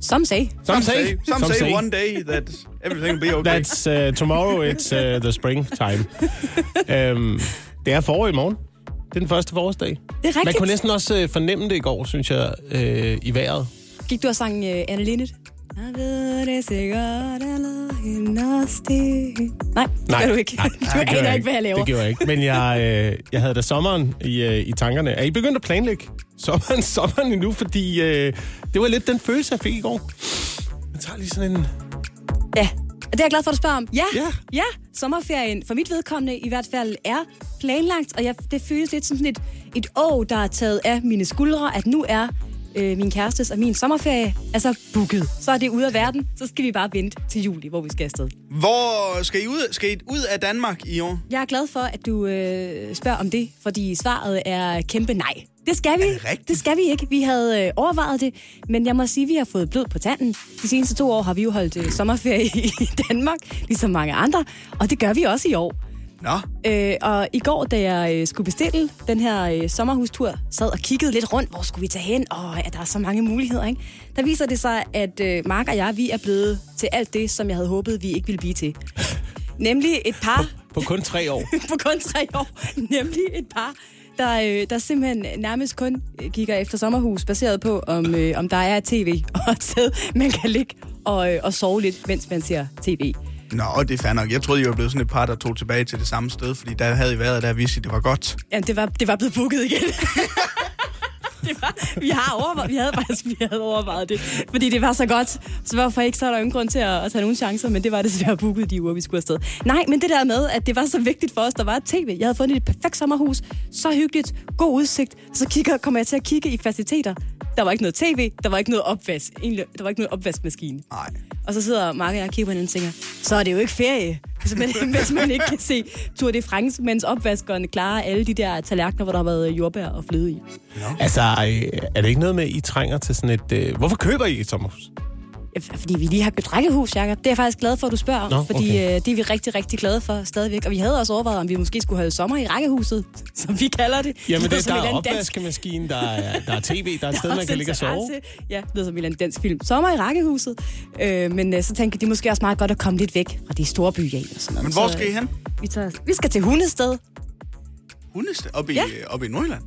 Some say. Some say, Some, say, one day that everything will be okay. That's uh, tomorrow, it's uh, the springtime. um, det er forår i morgen. Det er den første forårsdag. Det er rigtigt. Man kunne næsten også uh, fornemme det i går, synes jeg, uh, i vejret. Gik du og sang uh, Anne Linnet? Jeg ved det sikkert, eller Nej, det gør du ikke. Nej, du aner jeg ikke, hvad jeg laver. Det gjorde jeg ikke. Men jeg, øh, jeg havde da sommeren i, øh, i tankerne. Er I begyndt at planlægge sommeren, sommeren endnu? Fordi øh, det var lidt den følelse, jeg fik i går. Man tager lige sådan en... Ja, det er jeg glad for, at du spørger om. Ja, Ja. ja. sommerferien for mit vedkommende i hvert fald er planlagt, og jeg, det føles lidt som sådan et, et år, der er taget af mine skuldre, at nu er øh, min kærestes og min sommerferie altså booket. Så er det ude af verden, så skal vi bare vente til juli, hvor vi skal afsted. Hvor skal I, ud, skal I ud af Danmark i år? Jeg er glad for, at du øh, spørger om det, fordi svaret er kæmpe nej. Det skal vi. Er det det skal vi ikke. Vi havde øh, overvejet det, men jeg må sige, at vi har fået blod på tanden. De seneste to år har vi jo holdt øh, sommerferie i Danmark, ligesom mange andre, og det gør vi også i år. Nå, Øh, og i går, da jeg øh, skulle bestille den her øh, sommerhustur, sad og kiggede lidt rundt, hvor skulle vi tage hen, og ja, der er så mange muligheder, ikke? Der viser det sig, at øh, Mark og jeg, vi er blevet til alt det, som jeg havde håbet, vi ikke ville blive til. Nemlig et par På kun tre år. på kun tre år. Nemlig et par, der, øh, der simpelthen nærmest kun øh, kigger efter sommerhus, baseret på, om, øh, om der er tv og et sted, man kan ligge og, øh, og sove lidt, mens man ser tv. Nå, det er fair nok. Jeg troede, I var blevet sådan et par, der tog tilbage til det samme sted, fordi der havde I været, der vidste I, det var godt. Jamen, det var, det var blevet booket igen. det var, vi, har overvejet, vi havde faktisk vi havde overvejet det, fordi det var så godt. Så hvorfor ikke, så er der ingen grund til at, at tage nogle chancer, men det var det desværre booket de uger, vi skulle afsted. Nej, men det der med, at det var så vigtigt for os, der var et tv. Jeg havde fundet et perfekt sommerhus, så hyggeligt, god udsigt. Så kigger, kommer jeg til at kigge i faciliteter. Der var ikke noget tv, der var ikke noget opvask. Egentlig, der var ikke noget opvaskemaskine. Nej. Og så sidder Mark og jeg og kigger på hinanden og tænker, så er det jo ikke ferie. Hvis man, hvis man ikke kan se Tour de France, mens opvaskerne klarer alle de der tallerkener, hvor der har været jordbær og fløde i. Altså, er det ikke noget med, at I trænger til sådan et... Øh, hvorfor køber I et sommerhus? Fordi vi lige har købt rækkehus, Jacob. Det er jeg faktisk glad for, at du spørger om. Nå, fordi okay. øh, det er vi rigtig, rigtig glade for stadigvæk. Og vi havde også overvejet, om vi måske skulle have sommer i rækkehuset, som vi kalder det. Jamen, det, som der en er opvaskemaskine, der er, der er tv, der er et sted, er man kan ligge og sove. interesse. Ja, det lyder som en eller anden dansk film. Sommer i rækkehuset. Øh, men øh, så tænker jeg, det er måske også meget godt at komme lidt væk fra de store byer og sådan noget. Men hvor skal I øh, hen? Vi, tager, vi skal til Hundested. Hundested? Oppe i, Ja. op i Nordjylland?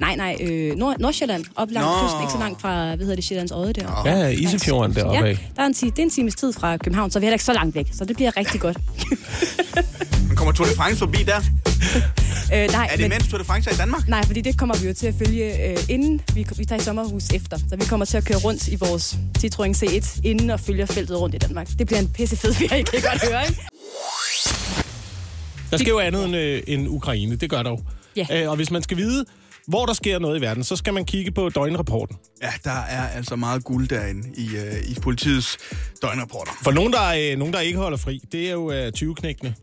Nej, nej, øh, Nord- Nordsjælland. Op langt Nå. kyst, ikke så langt fra, hvad hedder det, Sjællands Odde der. Ja, Isefjorden deroppe Ja, der er en, det er en times tid fra København, så vi er heller ikke så langt væk. Så det bliver rigtig godt. Men kommer Tour de France forbi der? øh, nej, Er det mens Tour de France er i Danmark? Nej, fordi det kommer vi jo til at følge, øh, inden vi, vi tager i sommerhus efter. Så vi kommer til at køre rundt i vores Citroën C1, inden og følger feltet rundt i Danmark. Det bliver en pisse fed ferie, kan I godt høre, ikke? Der sker jo andet end, øh, end Ukraine, det gør der jo. Ja. Øh, og hvis man skal vide, hvor der sker noget i verden, så skal man kigge på døgnrapporten. Ja, der er altså meget guld derinde i, uh, i politiets døgnrapporter. For nogen, der, øh, nogen, der ikke holder fri, det er jo øh, 20-knækkene,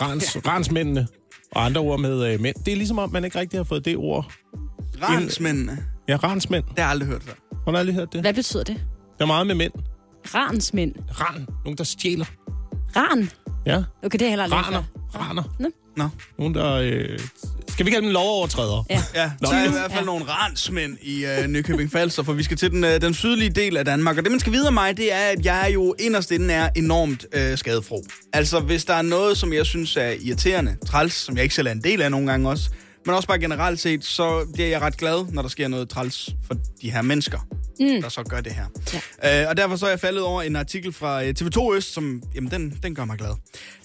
rans, ja. ransmændene og andre ord med øh, mænd. Det er ligesom om, man ikke rigtig har fået det ord. Ransmændene, Ja, ransmænd. det har jeg aldrig hørt før. Har du aldrig hørt det? Hvad betyder det? Der er meget med mænd. Ransmænd. Ran. Nogen, der stjæler. Ran? Ja. Okay, det er heller aldrig Raner. Raner. Nå. Nå. Nogen, der... Øh, skal vi kalde dem lovovertrædere? Ja. Ja, der er i hvert fald Ja. nogle ransmænd i uh, Nykøbing Falster, for vi skal til den, uh, den sydlige del af Danmark. Og det, man skal vide om mig, det er, at jeg jo inderst inden er enormt uh, skadefro. Altså, hvis der er noget, som jeg synes er irriterende, træls, som jeg ikke selv er en del af nogle gange også, men også bare generelt set, så bliver jeg ret glad, når der sker noget træls for de her mennesker, mm. der så gør det her. Ja. Uh, og derfor så er jeg faldet over en artikel fra uh, TV2 Øst, som, jamen, den, den gør mig glad.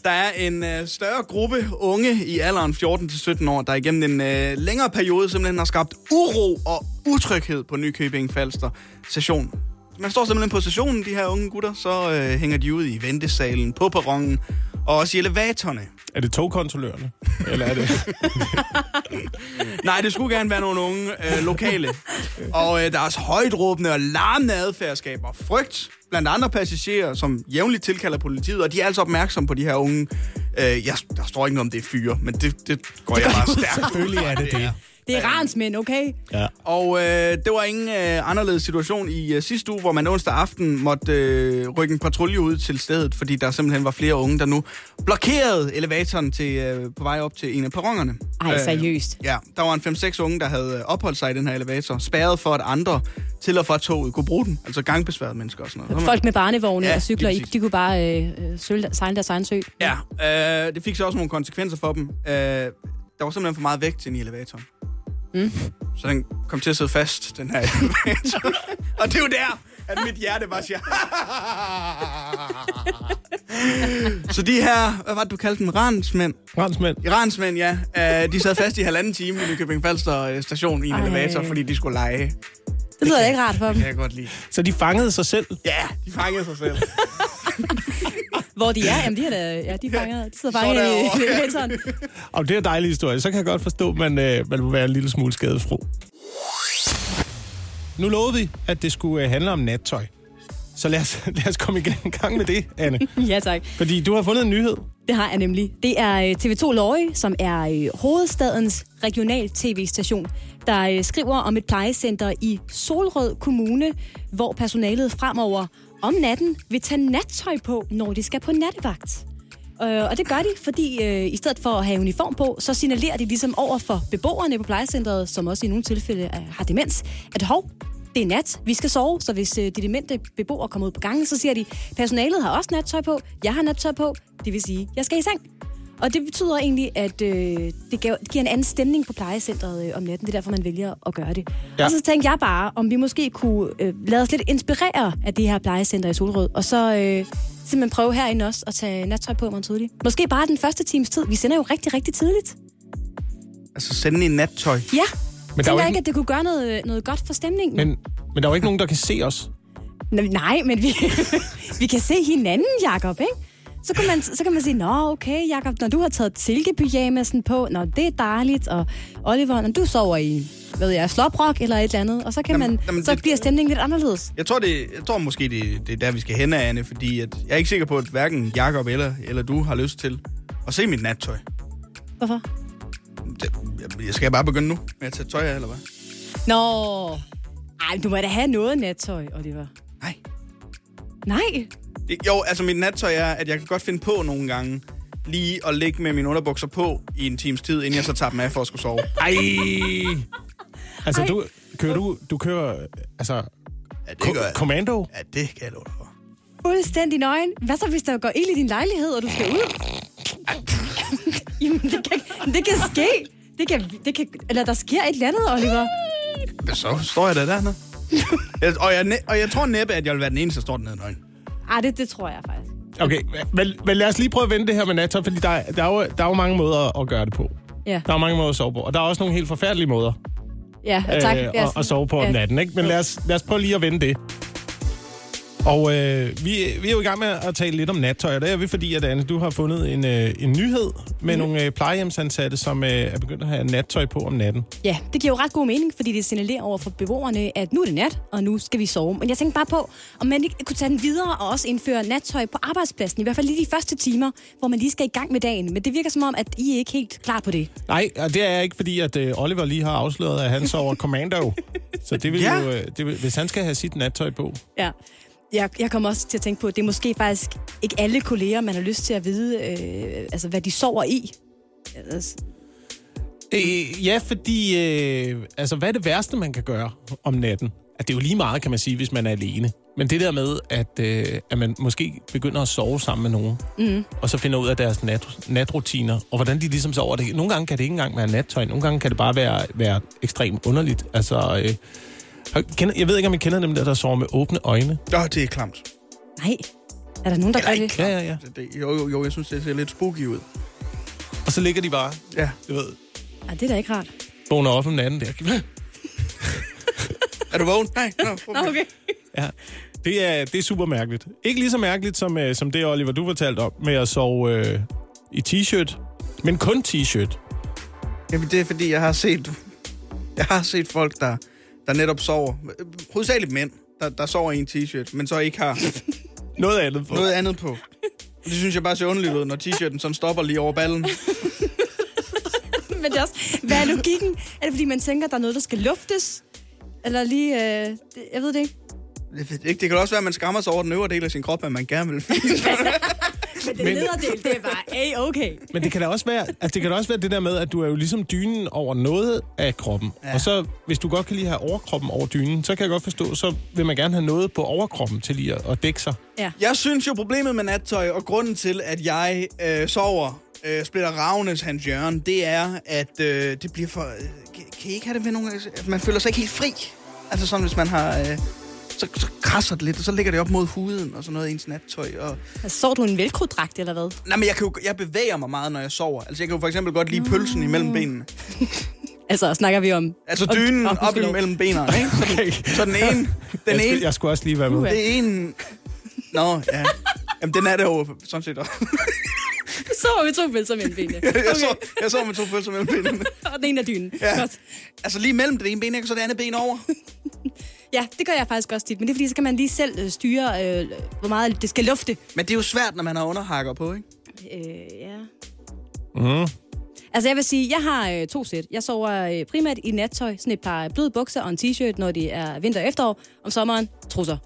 Der er en uh, større gruppe unge i alderen 14-17 år, der igennem en uh, længere periode simpelthen har skabt uro og utryghed på Nykøbing Falster station. Man står simpelthen på stationen, de her unge gutter, så uh, hænger de ud i ventesalen, på perronen, og også i elevatorerne. Er det togkontrollørerne? Eller er det... Nej, det skulle gerne være nogle unge øh, lokale. Og øh, deres højtråbende og larmende adfærd skaber frygt blandt andre passagerer, som jævnligt tilkalder politiet, og de er altså opmærksomme på de her unge. Øh, jeg, der står ikke noget om det er fyre, men det, det går det jeg bare stærkt. Selvfølgelig er det det. Det er ransmænd, okay? Ja. Og øh, det var ingen øh, anderledes situation i øh, sidste uge, hvor man onsdag aften måtte øh, rykke en patrulje ud til stedet, fordi der simpelthen var flere unge, der nu blokerede elevatoren til, øh, på vej op til en af perronerne. Ej, seriøst. Øh, ja, der var en 5-6 unge, der havde øh, opholdt sig i den her elevator, spærret for, at andre til og fra toget kunne bruge den, altså gangbesværede mennesker og sådan noget. Folk med barnevogne Ja, og cykler, lige i, præcis. de kunne bare øh, øh, søle- sejle deres egen sø. Ja, øh, det fik så også nogle konsekvenser for dem. Øh, der var simpelthen for meget vægt ind i elevatoren. Mm. Så den kom til at sidde fast, den her elevator. og det er jo der, at mit hjerte bare siger... så de her, hvad var det, du kaldte dem? Ransmænd? Ransmænd. Iransmænd, ja. Øh, de sad fast i halvanden time i Nykøbing Falster øh, station i en Ej. elevator, fordi de skulle lege. Det lyder da ikke rart for dem. Det kan jeg godt lide. Så de fangede sig selv. Ja, de fangede sig selv. Hvor de er, jamen de er da, ja, de, fanger, de sidder fanget i elevatoren. Og det er en dejlig historie. Så kan jeg godt forstå, at man, øh, man må være en lille smule skadesfro. Nu lovede vi, at det skulle øh, handle om nattøj. Så lad os, lad os komme i gang med det, Anne. ja, tak. Fordi du har fundet en nyhed. Det har jeg nemlig. Det er øh, TV2 Løje, som er øh, hovedstadens regional tv-station, der skriver om et plejecenter i Solrød Kommune, hvor personalet fremover om natten vil tage nattøj på, når de skal på nattevagt. Øh, og det gør de, fordi øh, i stedet for at have uniform på, så signalerer de ligesom over for beboerne på plejecentret, som også i nogle tilfælde øh, har demens, at hov, det er nat, vi skal sove, så hvis øh, de demente beboere kommer ud på gangen, så siger de, personalet har også nattøj på, jeg har nattøj på, det vil sige, jeg skal i seng. Og det betyder egentlig, at øh, det, gav, det giver en anden stemning på plejecentret øh, om natten. Det er derfor, man vælger at gøre det. Ja. Og så tænkte jeg bare, om vi måske kunne øh, lade os lidt inspirere af det her plejecenter i Solrød, og så øh, simpelthen prøve herinde også at tage nattøj på morgen tidligt. Måske bare den første times tid. Vi sender jo rigtig, rigtig tidligt. Altså sende i nattøj. Ja, Men der, er tænker jo ikke, ikke, at det kunne gøre noget, noget godt for stemningen. men, men der er jo ikke nogen, der kan se os. Nej, men vi, vi kan se hinanden, Jacob, ikke? Så kan, man, så kan man sige, nå okay, Jacob, når du har taget silkepyjamasen på, nå det er dejligt, og Oliver, når du sover i, hvad ved jeg, sloprok eller et eller andet, og så, kan Jamen, man, jamen, så det- bliver stemningen lidt anderledes. Jeg tror, det, jeg tror måske, det, det er der, vi skal hen af, Anne, fordi at jeg er ikke sikker på, at hverken Jakob eller, eller du har lyst til at se mit nattøj. Hvorfor? Det, jeg, jeg skal bare begynde nu med at tage tøj af, eller hvad? Nå, ej, du må da have noget nattøj, Oliver. Nej. Nej, Det, jo, altså mit nattøj er, at jeg kan godt finde på nogle gange lige at ligge med mine underbukser på i en times tid, inden jeg så tager dem af for at skulle sove. Ej! Altså, Ej. du kører, du, du kører altså, Ja, det gør jeg. kommando? Ja, det kan jeg love for. fuldstændig nøgen. Hvad så, hvis der går ild i din lejlighed, og du skal ud? Jamen, det kan, det kan ske. Det kan, det kan, eller der sker et eller andet, Oliver. Så står jeg da dernede. Og, jeg, og jeg tror næppe, at jeg vil være den eneste, der står dernede nøgen. Ej, det, det tror jeg faktisk. Okay, men, men lad os lige prøve at vende det her med nattøj, fordi der, er- der, er jo, der er jo mange måder at gøre det på. Ja, Der er mange måder at sove på, og der er også nogle helt forfærdelige måder ja tak. øh, at, at sove på om ja. natten. Ikke? Men lad os, lad os prøve lige at vende det. Og øh, vi, vi er jo i gang med at tale lidt om nattøj, og det er vi, fordi at Anne, du har fundet en, øh, en nyhed med mm. nogle øh, plejehjemsansatte, som øh, er begyndt at have nattøj på om natten. Ja, det giver jo ret god mening, fordi det signalerer over for beboerne, at nu er det nat, og nu skal vi sove. Men jeg tænkte bare på, om man ikke kunne tage den videre og også indføre nattøj på arbejdspladsen. I hvert fald lige de første timer, hvor man lige skal i gang med dagen. Men det virker som om, at I er ikke helt klar på det. Nej, og det er jeg ikke, fordi at øh, Oliver lige har afsløret, at han sover commando. Så det vil Ja. jo, øh, det vil, hvis han skal have sit nattøj på. Ja. Jeg, jeg kommer også til at tænke på, at det er måske faktisk ikke alle kolleger, man har lyst til at vide, øh, altså, hvad de sover i. Altså, Øh, ja, fordi... Øh, altså, hvad er det værste, man kan gøre om natten? At det er jo lige meget, kan man sige, hvis man er alene. Men det der med, at, øh, at man måske begynder at sove sammen med nogen, mm. og så finder ud af deres nat, natrutiner, og hvordan de ligesom sover. Det, nogle gange kan det ikke engang være nattøj, nogle gange kan det bare være, være ekstremt underligt. Altså, øh, har- kender, jeg ved ikke, om I kender dem der, der sover med åbne øjne. Åh, det er klamt. nej, er der nogen, der gør det? Ja, ja, ja. Det, jo, jo, jo, jeg synes, det ser lidt spooky ud. Og så ligger de bare, Ja. du ved, Ej, det er da ikke rart. vågner op om natten der. Er du vågen? Nej. Nå, okay. Okay. Ja, det er, det er super mærkeligt. Ikke lige så mærkeligt som, øh, som det, Oliver, du fortalte om med at sove øh, i t-shirt, men kun t-shirt. Jamen, det er fordi, jeg har set, jeg har set folk, der, der netop sover. Hovedsageligt mænd, der, der sover i en t-shirt, men så ikke har Noget andet på. noget andet på. Det synes jeg bare ser underligt ud, når t-shirten sådan stopper lige over ballen. Men det er også, hvad er logikken? Er det, fordi man tænker, der er noget, der skal luftes? Eller lige... Øh, det, jeg ved det ikke. Det, det kan også være, at man skammer sig over den øvre del af sin krop, at man gerne vil Men det Men- lederdel, det er bare A-okay. Men det kan da også være, altså det kan da også være det der med, at du er jo ligesom dynen over noget af kroppen. Ja. Og så, hvis du godt kan lide at have overkroppen over dynen, så kan jeg godt forstå, så vil man gerne have noget på overkroppen til lige at, at dække sig. Ja. Jeg synes jo, problemet med nattøj, og grunden til, at jeg øh, sover, øh, spiller Ravnes Hans Jørgen, det er, at øh, det bliver for... Øh, kan, I ikke have det med nogle gange, at man føler sig ikke helt fri? Altså sådan, hvis man har... Øh, så, så krasser det lidt, og så ligger det op mod huden og sådan noget i ens nattøj. Og... Altså, så du en velcro-dragt, eller hvad? Nej, men jeg, kan jo, jeg bevæger mig meget, når jeg sover. Altså, jeg kan jo for eksempel godt lide pølsen imellem benene. Altså, snakker vi om... Altså dynen om- op imellem benene, ikke? Så, Okay. så den ene... Den jeg, ene skulle, jeg skulle også lige være med. Det ene... Nå, ja. Jamen, den er det jo sådan set også. Så var vi to pølser mellem benene. Jeg, så, jeg så med to pølser mellem benene. Og den ene af dynen. Ja. Godt. Altså lige mellem det ene ben, ikke? og så det andet ben over. Ja, det gør jeg faktisk også tit. Men det er fordi, så kan man lige selv øh, styre, øh, hvor meget det skal lufte. Men det er jo svært, når man har underhakker på, ikke? Øh, ja. Mm. Altså, jeg vil sige, jeg har øh, to sæt. Jeg sover øh, primært i nattøj. Sådan et par bløde bukser og en t-shirt, når det er vinter og efterår. Om sommeren, trusser.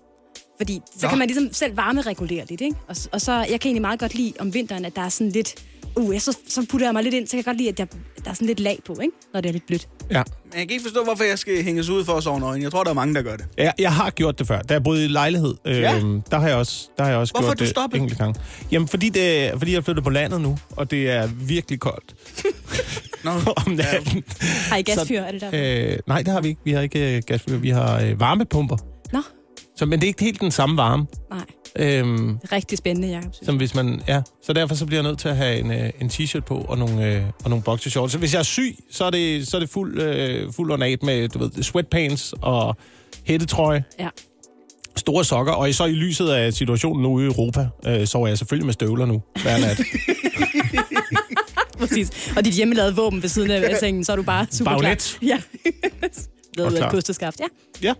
Fordi så Nå. kan man ligesom selv varmeregulere lidt, ikke? Og, og så, jeg kan egentlig meget godt lide om vinteren, at der er sådan lidt... Uh, jeg, så, så putter jeg mig lidt ind, så kan jeg godt lide, at der, der er sådan lidt lag på, ikke? Når det er lidt blødt. Ja. Men jeg kan ikke forstå, hvorfor jeg skal hænges ud for at sove nøgen. Jeg tror, der er mange, der gør det. Jeg, jeg har gjort det før. Da jeg boede i lejlighed, Ja. øhm, der har jeg også, der har jeg også Hvorfor gjort har du det stoppet? enkelte gange. Jamen, fordi, det, fordi jeg flyttet på landet nu, og det er virkelig koldt Nå, om natten. Har I gasfyr? Er det der? Øh, nej, det har vi ikke. Vi har ikke øh, gasfyr. Vi har øh, varmepumper. Så, men det er ikke helt den samme varme. nej. Øhm, rigtig spændende, Jacob. som hvis man, ja. Så derfor så bliver jeg nødt til at have en, øh, en t-shirt på og nogle, øh, og nogle boxershorts. Så hvis jeg er syg, så er det, så er det fuld, øh, fuld ornat med du ved, sweatpants og hættetrøje, Ja. store sokker. Og så i lyset af situationen nu i Europa, øh, sover jeg selvfølgelig med støvler nu hver nat. Præcis. Og dit hjemmelavede våben ved siden af sengen, så er du bare super klar. Bagnet. Ja. Og Ved klar. at kosteskaft. Ja. Ja.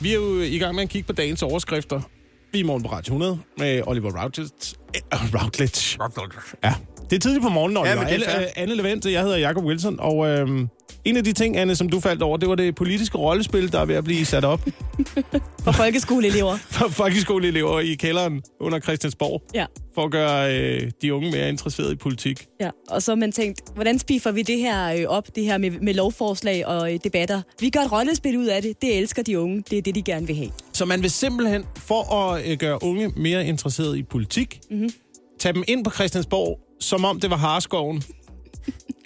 Vi er jo i gang med at kigge på dagens overskrifter. Vi er i morgen på Radio 100 med Oliver Routledge. Øh, Routledge. Ja, det er tidligt på morgenen, Oliver. men det er Anne, fair. øh, Anne Levent, jeg hedder Jacob Wilson, og øhm, en af de ting, Anne, som du faldt over, det var det politiske rollespil, der er ved at blive sat op For folkeskoleelever. for folkeskoleelever i kælderen under Christiansborg, Ja. for at gøre øh, de unge mere interesserede i politik. Ja, og så har man tænkt, hvordan spiffer vi det her øh, op, det her med, med lovforslag og øh, debatter? Vi gør et rollespil ud af det. Det elsker de unge. Det er det, de gerne vil have. Så man vil simpelthen, for at øh, gøre unge mere interesserede i politik, mm-hmm. tage dem ind på Christiansborg, som om det var Harskoven.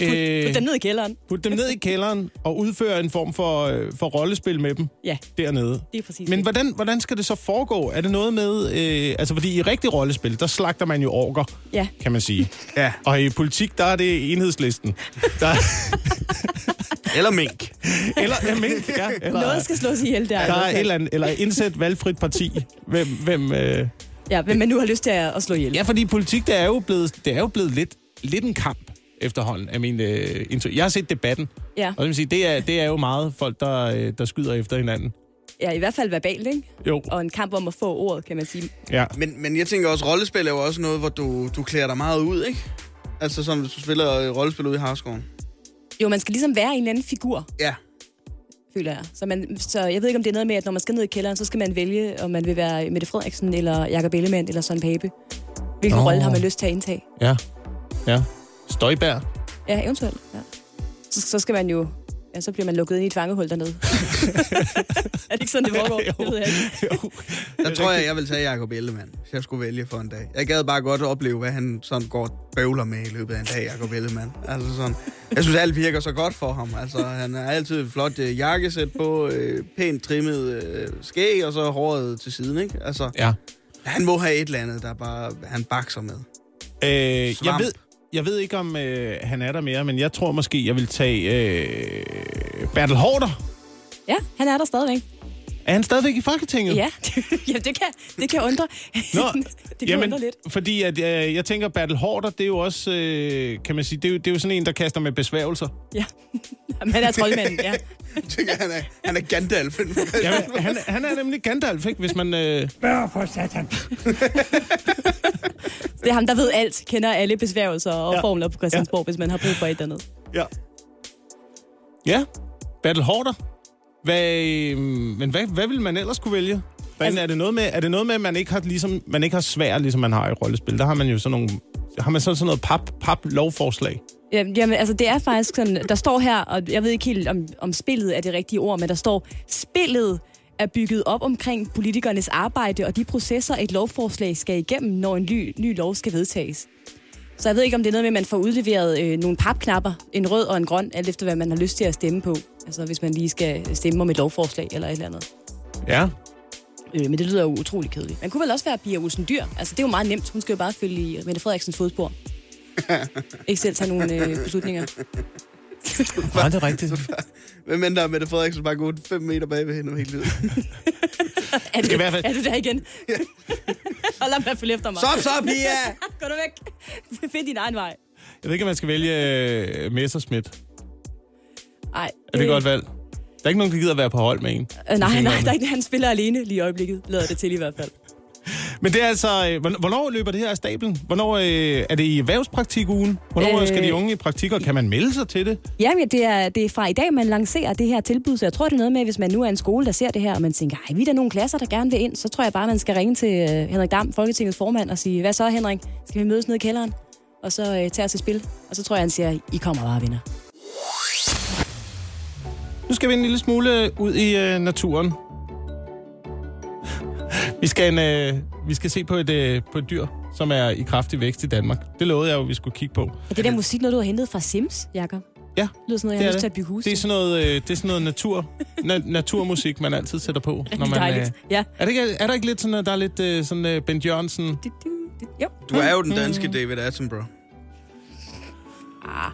øh, Put dem ned i kælderen. putte dem ned i kælderen og udføre en form for, øh, for rollespil med dem Ja, dernede. det er præcis Men det. hvordan, hvordan skal det så foregå? Er det noget med... Øh, altså, fordi i rigtig rollespil, der slagter man jo orker, Ja, kan man sige. Ja. Og i politik, der er det enhedslisten. Der, Eller mink. eller, ja, mink, ja, eller, noget skal slås ihjel der. der er et eller andet, eller indsæt valgfrit parti. Hvem, hvem, øh, Ja, hvem man nu har lyst til at, at slå ihjel. Ja, fordi politik, det er jo blevet, det er jo blevet lidt, lidt en kamp efterhånden af min øh, indtryk. Jeg har set debatten, Ja, og vil sige, det er, det er jo meget folk, der, øh, der skyder efter hinanden. ja i hvert fald verbalt, ikke? Jo, Og en kamp om at få ordet, kan man sige. ja. Men, men jeg tænker også, rollespil er jo også noget, hvor du, du klæder dig meget ud, ikke? Altså sådan, hvis du spiller rollespil ude i Harskoven. Jo, man skal ligesom være en eller anden figur, Ja. Føler jeg. Så, man, så jeg ved ikke, om det er noget med, at når man skal ned i kælderen, så skal man vælge, om man vil være Mette Frederiksen, eller Jakob Ellemann, eller Søren Pape. Hvilken rolle har man lyst til at indtage? Ja, ja. Støjbær. Ja, eventuelt. Ja. Så, så skal man jo... Ja, så bliver man lukket ind i et fangehul dernede. er det ikke sådan, det foregår? Jo. Det ved jeg ikke. jo. Der tror jeg, jeg vil tage Jacob Ellemann, hvis jeg skulle vælge for en dag. Jeg gad bare godt opleve, hvad han sådan går og bøvler med i løbet af en dag, Jacob Ellemann. Altså sådan, jeg synes, alt virker så godt for ham. Altså, han har altid et flot øh, jakkesæt på, øh, pænt trimmet øh, skæg, og så håret til siden, ikke? Altså, Ja. han må have et eller andet, der bare, han bakser med. Øh, jeg, ved, jeg ved ikke, om øh, han er der mere, men jeg tror måske, jeg vil tage øh, Bertel Hårder. Ja, han er der stadigvæk. Er han stadigvæk i Folketinget? Ja, ja det, kan, det kan undre. Nå, det kan Jamen, undre lidt. fordi at, øh, jeg tænker, Bertel Hårder, det er jo også, øh, kan man sige, det er, jo, det er jo sådan en, der kaster med besværgelser. Ja, Jamen, han er troldmanden, ja. Tænker, han er, han er Gandalf. Jamen, han, han er nemlig Gandalf, ikke? Hvis man... Øh, Bør for satan. Det er ham, der ved alt, kender alle besværgelser og Ja. formler på Christiansborg, ja. hvis man har brug for et eller andet. Ja. Ja, Battle Hårder. Hvad, øh, men hvad, hvad vil man ellers kunne vælge? Hvad, altså, er, det noget med, er det noget med, at man ikke har, ligesom, man ikke har svær, ligesom man har i rollespil? Der har man jo sådan nogle... Har man sådan, sådan noget pap, pap lovforslag? Ja, Jamen, altså det er faktisk sådan, der står her, og jeg ved ikke helt, om, om spillet er det rigtige ord, men der står, spillet er bygget op omkring politikernes arbejde og de processer, et lovforslag skal igennem, når en ny, ny lov skal vedtages. Så jeg ved ikke, om det er noget med, at man får udleveret øh, nogle papknapper, en rød og en grøn, alt efter hvad man har lyst til at stemme på. Altså hvis man lige skal stemme om et lovforslag eller et eller andet. Ja. Øh, men det lyder jo utrolig kedeligt. Man kunne vel også være Pia Olsen Dyr. Altså, det er jo meget nemt. Hun skal jo bare følge i Mette Frederiksens fodspor. ikke selv tage nogle øh, beslutninger. Nej, det er rigtigt. Hvem mindre Mette Frederiksen bare gå 5 meter bag ved hende hele tiden. Er du, i hvert fald- er du der igen? Op med at følge efter mig. Stop så, Pia! Gå du væk. Find din egen vej. Jeg ved ikke, om man skal vælge uh, Messerschmidt. Ej, Er det et godt valg? Der er ikke nogen, der gider være på hold med en. Øh, nej, nej, der er ikke, han spiller alene lige i øjeblikket. Lader det til i hvert fald. Men det er altså... øh, hvorn- Hvornår løber det her af stablen? Hvornår øh, er det i erhvervspraktikugen? Hvornår øh... Øh. skal de unge i praktik, og kan man melde sig til det? Jamen, det er, det er fra i dag, man lancerer det her tilbud, så jeg tror, det er noget med, hvis man nu er en skole, der ser det her, og man tænker, ej, vi er der nogle klasser, der gerne vil ind, så tror jeg bare, man skal ringe til øh, Henrik Dam, Folketingets formand, og sige, hvad så, Henrik? Skal vi mødes nede i kælderen? Og så øh, tage os til spil. Og så tror jeg, han siger, I kommer bare vinder. Nu skal vi en lille smule ud i øh, naturen. vi, skal en, øh, vi skal se på et, øh, på et dyr, som er i kraftig vækst i Danmark. Det lovede jeg jo, vi skulle kigge på. Er det der musik noget, du har hentet fra Sims, Jakob? Ja, Det lyder sådan noget, jeg er har lyst til det. at bygge hus Det er sådan noget, øh, det er sådan noget natur, na- naturmusik, man altid sætter på. Når man, Dejligt. øh, Ja. er, det ikke, er der ikke lidt sådan, at der er lidt øh, sådan øh, Ben Jørgensen? Du, du, du. Jo. Du er jo den danske David Attenborough.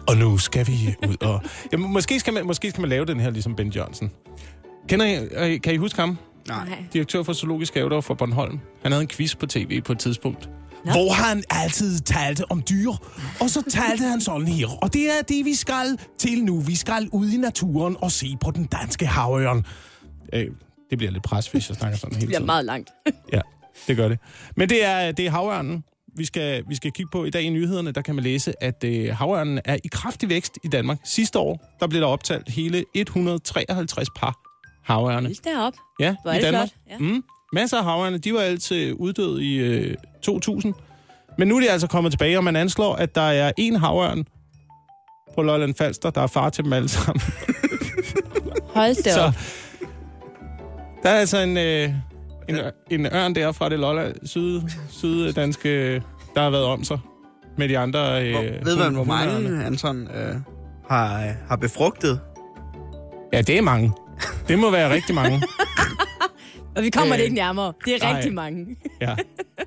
Og nu skal vi ud og... Ja, måske, skal man, måske skal man lave den her ligesom Ben Jørgensen. Kender I, øh, kan I huske ham? Nej. Direktør for Zoologisk Have der for Bornholm. Han havde en quiz på tv på et tidspunkt. Nå. Hvor han altid talte om dyr. Og så talte han sådan her. Og det er det, vi skal til nu. Vi skal ud i naturen og se på den danske havørn. Øh, det bliver lidt pres, hvis jeg snakker sådan hele Det bliver tiden. meget langt. Ja, det gør det. Men det er, det er havørnen, vi skal, vi skal kigge på i dag i nyhederne. Der kan man læse, at øh, havørnen er i kraftig vækst i Danmark. Sidste år, der blev der optalt hele 153 par havørne. Hold derop. Ja, Hvor er i det Danmark. flot, ja. Mm. Masser af havørne, de var altid uddøde i øh, 2000. Men nu er de altså kommet tilbage, og man anslår, at der er en havørn på Lolland Falster, der er far til dem alle sammen. Hold da Så op. der er altså en, øh, en, en ørn der fra det Lolland, syd, syddanske, der har været om sig med de andre... Øh, Hvor, ved man, hvor mange han sådan øh, har, har befrugtet? Ja, det er mange. Det må være rigtig mange. Og vi kommer Øh, det ikke nærmere. Det er nej. rigtig mange. Ja.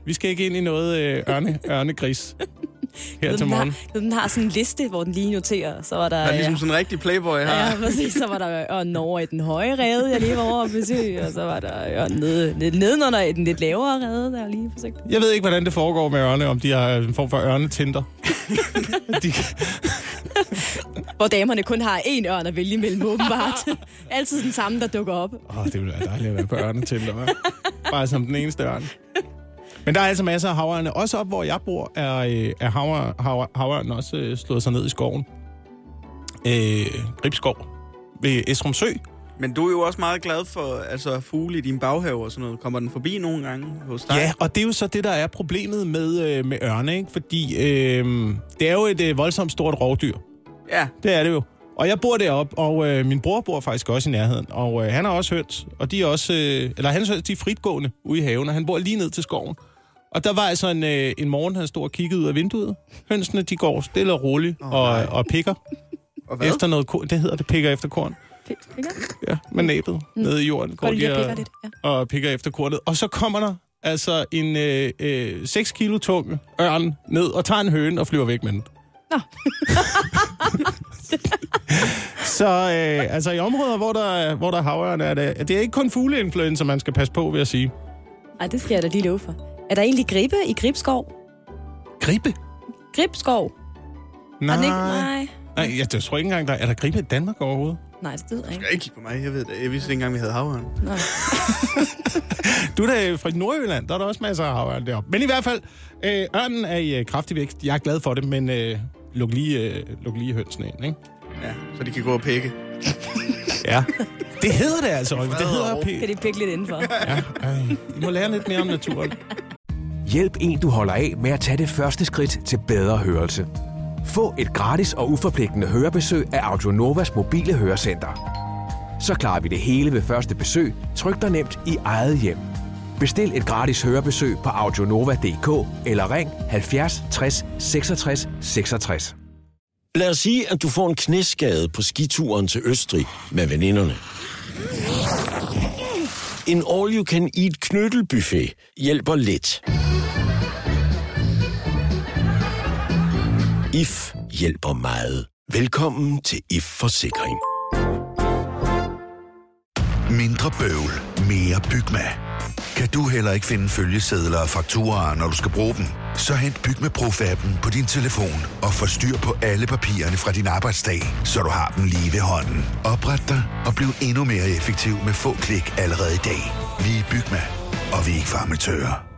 Vi skal ikke ind i noget øh, ørne, ørnegris her til morgen. har, den har sådan en liste, hvor den lige noterer. Så var der... Der er ligesom sådan en rigtig playboy her. Ja, præcis. Så var der ørnen over i den høje rede, jeg lige var over at besøge, og så var der ørnen nede, nede, nedenunder i den lidt lavere rede, der lige forsøgte. Jeg ved ikke, hvordan det foregår med ørne, om de har en form for ørnetinder. de, Hvor damerne kun har én ørn at vælge mellem, åbenbart. Altid den samme, der dukker op. åh, det ville være dejligt at være på ørnetinder, hva'? Bare som den eneste ørn. Men der er altså masser af havørne. Også op, hvor jeg bor, er, øh, er havør, havør, havørnen også øh, slået sig ned i skoven. Øh, Gribskov ved Esrum Sø. Men du er jo også meget glad for altså, fugle i din baghave og sådan noget. Kommer den forbi nogle gange hos dig? Ja, og det er jo så det, der er problemet med, øh, med ørne, ikke? Fordi øh, det er jo et øh, voldsomt stort rovdyr. ja. Det er det jo. Og jeg bor deroppe, og øh, min bror bor faktisk også i nærheden. Og øh, han har også høns, og de er også... Øh, eller hans høns, de er fritgående ude i haven, og han bor lige ned til skoven. Og der var altså en, øh, en morgen, han stod og kiggede ud af vinduet. Hønsene, de går stille og roligt Åh, og, nej. og pikker Og hvad? efter noget korn. Det hedder det, pikker efter korn. Pikker? Ja, med næbet mm. nede i jorden. Går de og og, pikker lidt. Ja. og pikker efter kornet. Og så kommer der altså en øh, øh, 6 kilo tung ørn ned og tager en høne og flyver væk med den. Nå. så øh, altså i områder, hvor der, er- hvor der er havørn, er det, det er ikke kun fugleinfluenza, man skal passe på, vil jeg sige. Ej, det skal jeg da lige love for. Er der egentlig gribe i Gribskov? Gribe? Gribskov? Nej. Ikke? Nej. Nej, jeg tror ikke engang, der er der gribe i Danmark overhovedet. Nej, det ved jeg Jeg ikke. skal ikke kigge på mig, jeg ved det. Jeg vidste ikke engang, vi havde havørn. Nej. Du er da fra Nordjylland, der er der også masser af havørn deroppe. Men i hvert fald, øh, ørnen er i øh, kraftig vækst. Jeg er glad for det, men øh, luk, lige, øh, luk lige hønsene ind, ikke? Ja, så de kan gå og pikke. Ja. Det hedder det altså, Oliver. Det hedder Fred p. Kan de pikke lidt indenfor? Ja, øh, I må lære lidt mere om naturen. Hjælp en, du holder af med at tage det første skridt til bedre hørelse. Få et gratis og uforpligtende hørebesøg af Audionovas mobile hørecenter. Så klarer vi det hele ved første besøg, tryk dig nemt i eget hjem. Bestil et gratis hørebesøg på audionova.dk eller ring 70 60 66 66. Lad os sige, at du får en knæskade på skituren til Østrig med veninderne. En all-you-can-eat knyttelbuffet hjælper lidt. IF hjælper meget. Velkommen til IF Forsikring. Mindre bøvl, mere Bygma. Kan du heller ikke finde følgesedler og fakturer, når du skal bruge dem? Så hent Bygma Pro-appen på din telefon og få styr på alle papirerne fra din arbejdsdag, så du har dem lige ved hånden. Opret dig og bliv endnu mere effektiv med få klik allerede i dag. Vi er Bygma, og vi er ikke farmatører.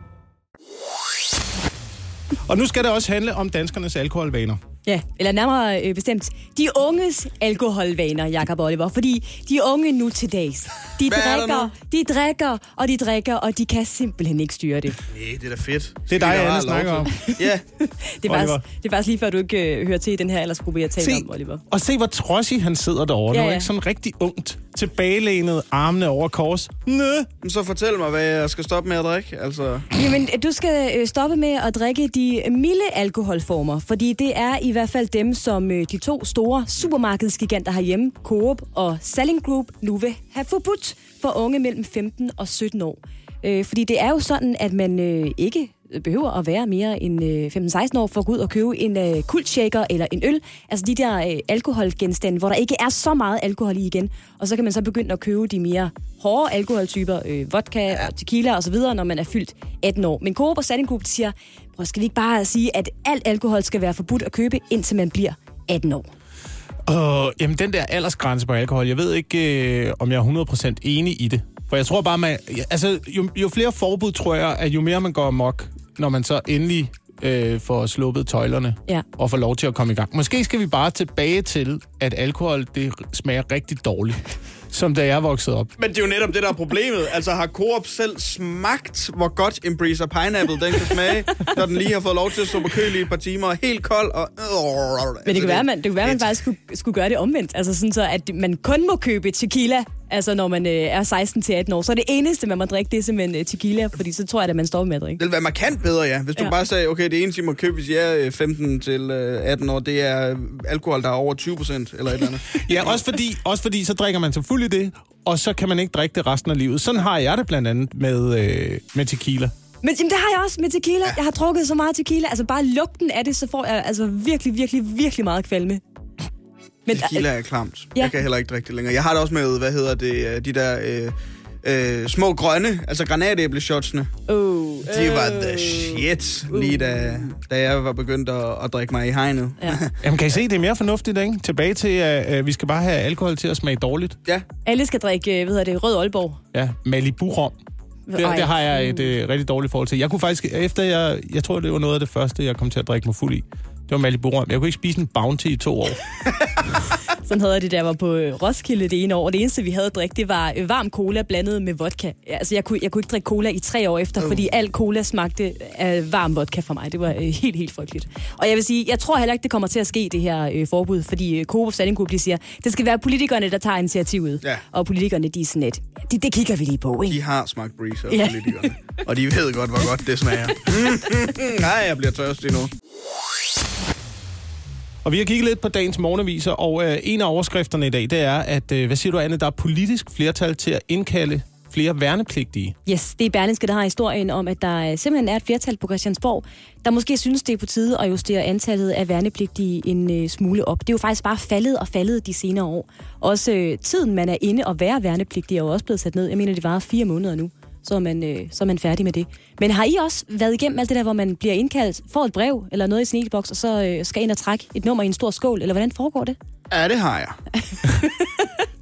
Og nu skal det også handle om danskernes alkoholvaner. Ja, eller nærmere øh, bestemt, de unges alkoholvaner, Jakob Oliver. Fordi de unge nu til dags, de Hvad er der drikker, de drikker, og de drikker, og de kan simpelthen ikke styre det. Nej, det er da fedt. Det er dig, Anne snakker om. Ja, Det er, Oliver. faktisk, det er faktisk lige før, du ikke øh, hører til i den her aldersgruppe, jeg taler om, Oliver. og se, hvor trodsig han sidder derovre Ja, nu. ja. Ikke? Sådan rigtig ungt, tilbagelænet, armene over kors. Nø. så fortæl mig, hvad jeg skal stoppe med at drikke. Altså, Jamen, du skal øh, stoppe med at drikke de milde alkoholformer, fordi det er i hvert fald dem, som øh, de to store supermarkedsgiganter herhjemme, Coop og Selling Group, nu vil have forbudt for unge mellem 15 og 17 år. Øh, fordi det er jo sådan, at man øh, ikke behøver at være mere end øh, 15-16 år for at gå ud og købe en øh, kultshaker eller en øl. Altså de der øh, alkoholgenstande, hvor der ikke er så meget alkohol i igen. Og så kan man så begynde at købe de mere hårde alkoholtyper, øh, vodka og tequila osv., når man er fyldt 18 år. Men Coop og Standing Group siger, prøv, skal vi ikke bare sige, at alt alkohol skal være forbudt at købe, indtil man bliver 18 år? Og jamen, den der aldersgrænse på alkohol, jeg ved ikke, øh, om jeg er 100% enig i det. For jeg tror bare, man, ja, altså, jo, jo flere forbud, tror jeg, at jo mere man går amok, når man så endelig øh, får sluppet tøjlerne Ja. og får lov til at komme i gang. Måske skal vi bare tilbage til, at alkohol, det smager rigtig dårligt, som da jeg voksede op. Men det er jo netop det, der er problemet. Altså, har Coop selv smagt, hvor godt en Breezer Pineapple den kan smage, når den lige har fået lov til at stå på køl i et par timer, og helt kold og... Men det kan være, man, det kan være, man faktisk skulle, skulle gøre det omvendt. Altså sådan så, at man kun må købe tequila, altså når man øh, er 16 til 18 år. Så er det eneste, man må drikke, det er simpelthen øh, tequila, fordi så tror jeg, at man står med at drikke. Det ville være markant bedre, ja. Hvis du Ja. bare sagde, okay, det eneste, I må købe, hvis I er øh, 15 til øh, 18 år, det er øh, alkohol, der er over 20 procent, eller et eller andet. Ja, også fordi, også fordi så drikker man sig fuld i det, og så kan man ikke drikke det resten af livet. Sådan har jeg det blandt andet med, øh, med tequila. Men jamen, det har jeg også med tequila. Jeg har drukket så meget tequila. Altså bare lugten af det, så får jeg altså virkelig, virkelig, virkelig meget kvalme. Men, Tequila er klamt. Ja. Jeg kan heller ikke drikke det længere. Jeg har det også med, hvad hedder det, øh, de der øh, øh, små grønne, altså granatæbleshotsene. Oh, De var the shit, lige da, da jeg var begyndt at, at drikke mig i hegnet. Ja. Jamen, kan I se, det er mere fornuftigt, ikke? Tilbage til, at uh, vi skal bare have alkohol til at smage dårligt. Ja, Alle skal drikke, øh, hvad hedder det, rød Aalborg. Ja, Malibu-rom. Det, Ej. det har jeg et uh, rigtig dårligt forhold til. Jeg kunne faktisk, efter jeg, jeg tror, det var noget af det første, jeg kom til at drikke mig fuld i. Det var Malibu-rom. Jeg kunne ikke spise en Bounty i to år. Sådan havde jeg det, jeg var på øh, Roskilde det ene år. Det eneste, vi havde at drikke, det var øh, varm cola blandet med vodka. Altså, jeg kunne, jeg kunne ikke drikke cola i tre år efter, fordi al cola smagte af varm vodka for mig. Det var øh, helt, helt frygteligt. Og jeg vil sige, jeg tror heller ikke, det kommer til at ske, det her øh, forbud, fordi øh, Coop Group, de siger, det skal være politikerne, der tager initiativet. Ja. Og politikerne, de er sådan lidt, det, det kigger vi lige på, ikke? de har smagt breezer, ja. politikerne. Og de ved godt, hvor godt det smager. Nej, jeg bliver tørstig nu. Og vi har kigget lidt på dagens morgenaviser, og øh, en af overskrifterne i dag, det er, at, øh, hvad siger du, Anne, der er politisk flertal til at indkalde flere værnepligtige. Yes, det er Berlingske, der har historien om, at der øh, simpelthen er et flertal på Christiansborg, der måske synes, det er på tide at justere antallet af værnepligtige en øh, smule op. Det er jo faktisk bare faldet og faldet de senere år. Også øh, tiden, man er inde og være værnepligtig, er jo også blevet sat ned. Jeg mener, det varer fire måneder nu, så er, man, øh, så er man færdig med det. Men har I også været igennem alt det der, hvor man bliver indkaldt, får et brev eller noget i sin e-boks, og så øh, skal ind og trække et nummer i en stor skål, eller hvordan foregår det? Ja, det har jeg.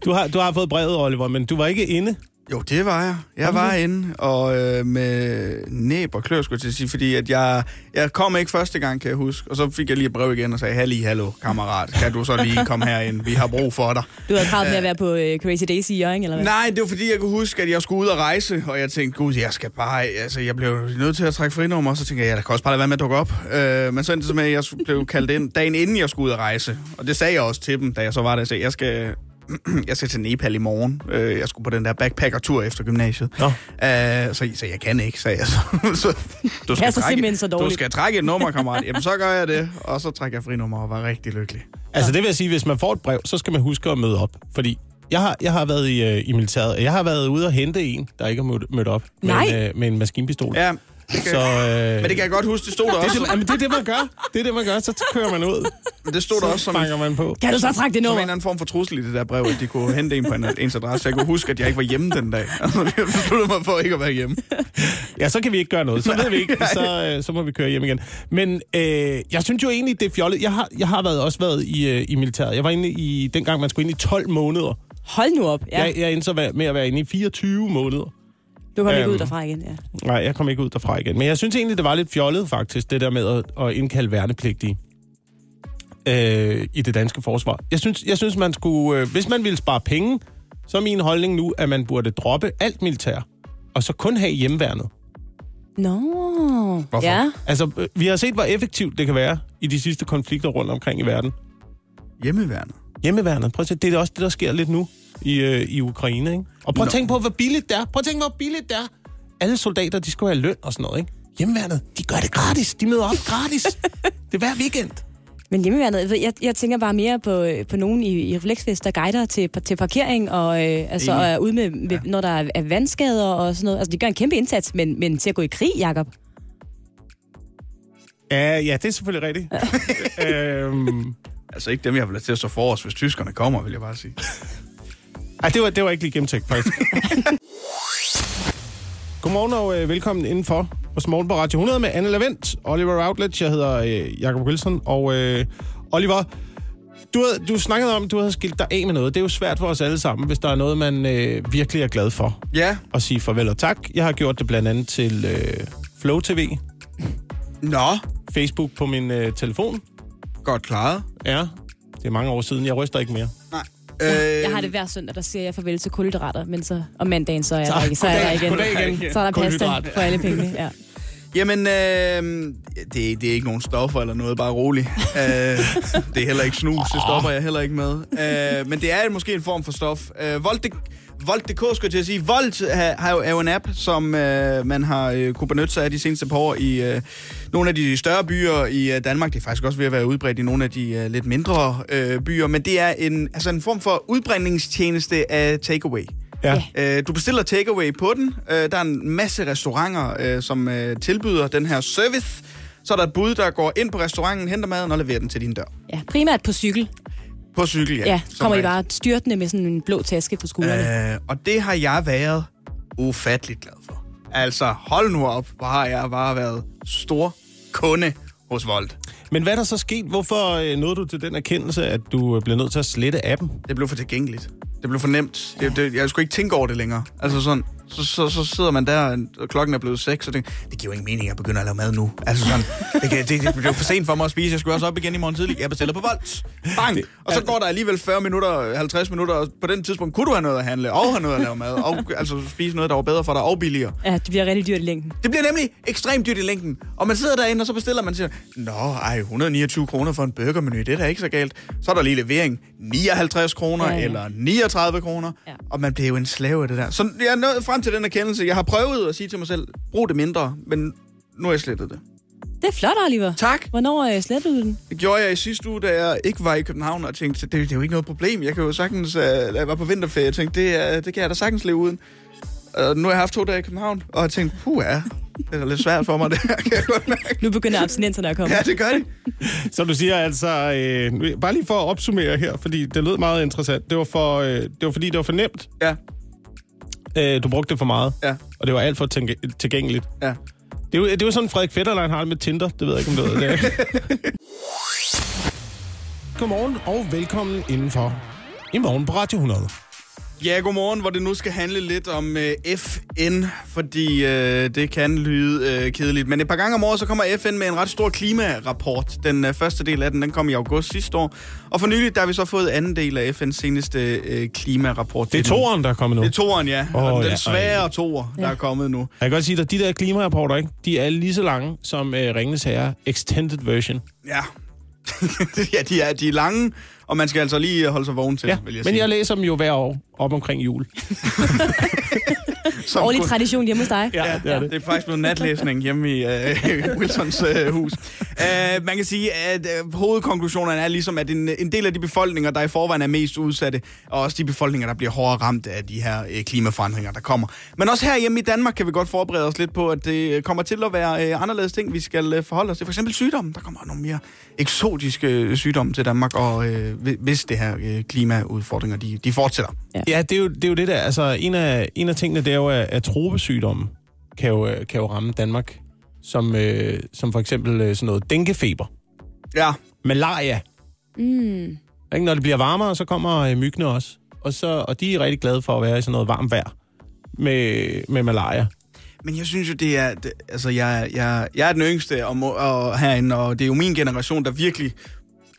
Du har, du har fået brevet, Oliver, men du var ikke inde. Jo, det var jeg. Jeg var inde, og øh, med næb og klør, skulle jeg til at sige, fordi at jeg, jeg kom ikke første gang, kan jeg huske. Og så fik jeg lige et brev igen og sagde, halli, hallo, kammerat, kan du så lige komme herind? Vi har brug for dig. Du havde travlt med at være på øh, Crazy Daisy i Jørgen, eller hvad? Nej, det var fordi, jeg kunne huske, at jeg skulle ud og rejse, og jeg tænkte, gud, jeg skal bare... Altså, jeg blev nødt til at trække frinummer, og så tænkte jeg, ja, der kan også bare lade være med at dukke op. Øh, men så endte det så med, at jeg blev kaldt ind dagen inden, jeg skulle ud og rejse. Og det sagde jeg også til dem, da jeg så var der. Sagde, jeg skal, jeg skal til Nepal i morgen. Øh, jeg skulle på den der backpacker-tur efter gymnasiet. Nå. Øh, så, så jeg kan ikke, sagde jeg så. så du er så simpelthen så du dårligt. skal trække et nummer, kammerat. Jamen, så gør jeg det. Og så trækker jeg frinummer og var rigtig lykkelig. Altså det vil jeg sige, hvis man får et brev, så skal man huske at møde op. Fordi jeg har, jeg har været i, øh, i militæret. Jeg har været ude og hente en, der ikke har mødt, mødt op. Nej. Med en, øh, med en maskinpistol. Ja, Så, øh, men det kan jeg godt huske, det stod der det, er også. det, jamen, det er det, man gør. Det er det, man gør. Så kører man ud. Men det stod der også som, Banker man på. Kan du så trække det som en eller anden form for trussel i det der brev, at de kunne hente en på en, ens adresse. Så jeg kunne huske, at jeg ikke var hjemme den dag. Jeg besluttede mig for ikke at være hjemme. Ja, så kan vi ikke gøre noget. Så ved vi ikke. Så, øh, så må vi køre hjem igen. Men øh, jeg synes jo egentlig, det er fjollet. Jeg har, jeg har været, også været i, øh, i militæret. Jeg var inde i, dengang man skulle ind i 12 måneder. Hold nu op. Ja. Jeg, jeg endte så med at være inde i 24 måneder. Du ikke øhm, ud derfra igen. Ja. Nej, jeg kom ikke ud derfra igen. Men jeg synes egentlig, det var lidt fjollet faktisk, det der med at, at indkalde værnepligtige øh, i det danske forsvar. Jeg synes, jeg synes man skulle... Øh, hvis man ville spare penge, så er min holdning nu, at man burde droppe alt militær, og så kun have hjemmeværnet. Nå. Hvorfor? Ja. Altså, øh, vi har set, hvor effektivt det kan være i de sidste konflikter rundt omkring i verden. Hjemmeværende. Hjemmeværnet, prøv at se, det er også det, der sker lidt nu i, øh, i Ukraine, ikke? Og prøv at tænke på, hvor billigt det er. Prøv at tænke på, hvor billigt det er. Alle soldater, de skal have løn og sådan noget, ikke? Hjemmeværnet, de gør det gratis. De møder op gratis. det er hver weekend. Men hjemmeværnet, jeg, jeg, tænker bare mere på, øh, på nogen i, i refleksvest, der guider til, til parkering, og øh, altså, er ude med, med ja. når der er, er vandskader og sådan noget. Altså, de gør en kæmpe indsats, men, men til at gå i krig, Jacob. Ja, ja, det er selvfølgelig rigtigt. øhm, Altså ikke dem, jeg vil lade til at stå for os, hvis tyskerne kommer, vil jeg bare sige. ej, det var, det var ikke lige gennemtænkt, faktisk. Godmorgen og øh, velkommen indenfor hos Morgen på Radio 100 med Anne Lavendt, Oliver Routledge, jeg hedder øh, Jacob Wilson, og øh, Oliver, du, havde, du snakkede om, at du havde skilt dig af med noget. Det er jo svært for os alle sammen, hvis der er noget, man øh, virkelig er glad for. Ja. At sige farvel og tak. Jeg har gjort det blandt andet til øh, Flow TV, Nå, Facebook på min øh, telefon. Godt klaret. Ja, det er mange år siden. Jeg ryster ikke mere. Nej. Jeg har det hver søndag, der siger jeg farvel til kulhydrater, men så om mandagen, så er jeg Så, der ikke. Så er jeg der igen. igen. Så er der pasta for alle pengene. Ja. Jamen, øh, det, det er ikke nogen stoffer eller noget, bare rolig. øh, det er heller ikke snus, det stopper jeg heller ikke med. Øh, men det er måske en form for stof. Øh, Volt, Volt.dk skulle jeg til at sige. Volt har, har jo, er jo en app, som øh, man har øh, kunne benytte sig af de seneste par år i øh, nogle af de større byer i øh, Danmark. Det er faktisk også ved at være udbredt i nogle af de øh, lidt mindre øh, byer. Men det er en, altså en form for udbringningstjeneste af takeaway. Ja. Øh, du bestiller takeaway på den. Øh, der er en masse restauranter, øh, som øh, tilbyder den her service. Så er der et bud, der går ind på restauranten, henter maden og leverer den til din dør. ja, primært på cykel. På cykel, ja. Ja, som kommer I bare styrtende med sådan en blå taske på skuldrene. Øh, og det har jeg været ufatteligt glad for. Altså, hold nu op, hvor har jeg bare været stor kunde hos Volt. Men hvad er der så sket? Hvorfor øh, nåede du til den erkendelse, at du øh, blev nødt til at slette appen? Det blev for tilgængeligt. Det blev for nemt. Det, det, jeg skulle ikke tænke over det længere. Altså sådan, så, så, så sidder man der, og klokken er blevet seks, og tænker, det giver jo ingen mening at begynde at lave mad nu. Altså sådan, det, kan, det, det blev for sent for mig at spise. Jeg skulle også op igen i morgen tidlig. Jeg bestiller på Volt. Bang! Og så går der alligevel 40 minutter, 50 minutter, og på den tidspunkt kunne du have noget at handle, og have noget at lave mad, og altså spise noget, der var bedre for dig, og billigere. Ja, det bliver rigtig dyrt i længden. Det bliver nemlig ekstremt dyrt i længden. Og man sidder derinde, og så bestiller man siger, Nå, ej, 129 kroner for en burgermenu, det er da ikke så galt. Så er der lige levering, 59 kroner Ja, ja, eller 39 kroner. Ja. Og man bliver jo en slave af det der. Så jeg er nået frem til den erkendelse. Jeg har prøvet at sige til mig selv, brug det mindre, men nu har jeg slettet det. Det er flot, Oliver. Tak. Hvornår øh, slettede du den? Det gjorde jeg i sidste uge, da jeg ikke var i København, og tænkte, det, det er jo ikke noget problem. Jeg kan jo sagtens, uh, jeg var på vinterferie, jeg tænkte, det, uh, det kan jeg da sagtens leve uden. Og nu har jeg haft to dage i København, og jeg tænkte, puh ja, det er lidt svært for mig, det her, kan jeg godt mærke. Nu begynder abstinenserne at komme. Ja, det gør det. Så du siger altså, øh, bare lige for at opsummere her, fordi det lød meget interessant. Det var, for, øh, det var fordi, det var for nemt. Ja, Øh, du brugte det for meget. ja, Og det var alt for tilgæ- tilgængeligt. ja. Det er, jo, det er jo sådan, Frederik Fetterlein har det med Tinder. Det ved jeg ikke, om du ved det. Godmorgen og velkommen indenfor i morgen på Radio 100. Ja, godmorgen, hvor det nu skal handle lidt om øh, FN, fordi øh, det kan lyde øh, kedeligt. Men et par gange om året, så kommer FN med en ret stor klimarapport. Den øh, første del af den, den kom i august sidste år. Og for nylig, der har vi så fået anden del af FN's seneste øh, klimarapport. Det er toeren, der er kommet nu. Det er toeren, ja. Oh, den ja, svære toer, der er kommet nu. Jeg kan godt sige dig, de der klimarapporter, ikke? de er lige så lange som øh, Ringnes Herre Extended Version. Ja. ja, de er, de er lange, og man skal altså lige holde sig vågen til, Ja, vil jeg men sige. jeg læser dem jo hver år op omkring jul. Som Årlig kun- tradition hjemme hos dig. Ja, det er, det. det er faktisk blevet natlæsning hjemme i uh, Wilsons uh, hus. Uh, man kan sige, at uh, hovedkonklusionerne er ligesom, at en, en del af de befolkninger, der i forvejen er mest udsatte, og også de befolkninger, der bliver hårdere ramt af de her uh, klimaforandringer, der kommer. Men også her hjemme i Danmark kan vi godt forberede os lidt på, at det kommer til at være uh, anderledes ting, vi skal uh, forholde os til. For eksempel sygdomme. Der kommer nogle mere eksotiske øh, sygdomme til Danmark, og uh, hvis det her uh, klimaudfordringer, de, de fortsætter. Ja, det er jo det, er jo det der. Altså, en af, en af tingene, det er jo, at, at tropesygdomme kan jo, øh, kan jo ramme Danmark. Som, øh, som for eksempel øh, sådan noget denguefeber. Ja, Malaria. Mm. Ikke? Når det bliver varmere, så kommer øh, myggene også. Og, så, og de er rigtig glade for at være i sådan noget varmt vejr med, med malaria. Men jeg synes jo, det er... Det, altså, jeg, jeg, jeg er den yngste og, må, og herinde, og det er jo min generation, der virkelig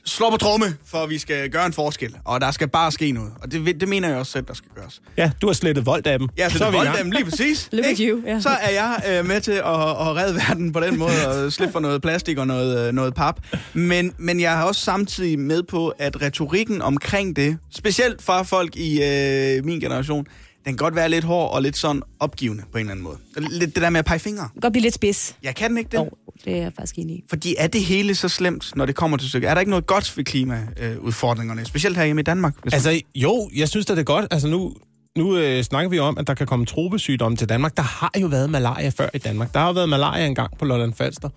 slår på tromme, for vi skal gøre en forskel. Og der skal bare ske noget. Og det, det mener jeg også selv, der skal gøres. Ja, du har slettet dem. Ja, så, så er vi dem lige præcis. Look at you, ja. Så er jeg øh, med til at, at redde verden på den måde, og slippe for noget plastik og noget, øh, noget pap. Men, men jeg har også samtidig med på, at retorikken omkring det, specielt fra folk i øh, min generation, den kan godt være lidt hård og lidt sådan opgivende på en eller anden måde. Lidt det der med at pege fingre. Godt blive lidt spids. Jeg kan den ikke det. Jo, det er jeg faktisk enig i. Fordi er det hele så slemt, når det kommer til stykket? Er der ikke noget godt ved klimaudfordringerne, specielt her hjemme i Danmark? Hvis Altså, jo, jeg synes da det er godt. Altså, nu, nu øh, snakker vi om, at der kan komme tropesygdomme til Danmark. Der har jo været malaria før i Danmark. Der har jo været malaria engang på Lolland Falster.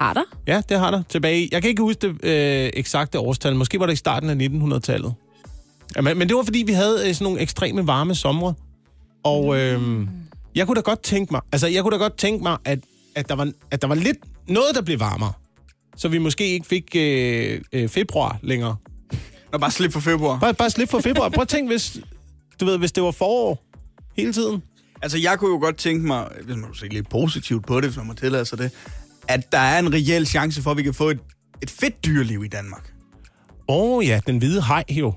Har der? Ja, det har der. Tilbage i- Jeg kan ikke huske det øh, eksakte årstal. Måske var det i starten af 1900-tallet. Ja, men, men det var, fordi vi havde øh, sådan nogle ekstreme varme somre. Og øh, jeg kunne da godt tænke mig, altså jeg kunne da godt tænke mig, at, at, der, var, at der var lidt noget, der blev varmere. Så vi måske ikke fik øh, øh, februar længere. Nå, bare slip for februar. Bare, bare slip for februar. Prøv at tænke, hvis, du ved, hvis det var forår hele tiden. Altså, jeg kunne jo godt tænke mig, hvis man se lidt positivt på det, hvis man må tillade sig det, at der er en reel chance for, at vi kan få et, et fedt dyreliv i Danmark. Åh oh, ja, den hvide hej jo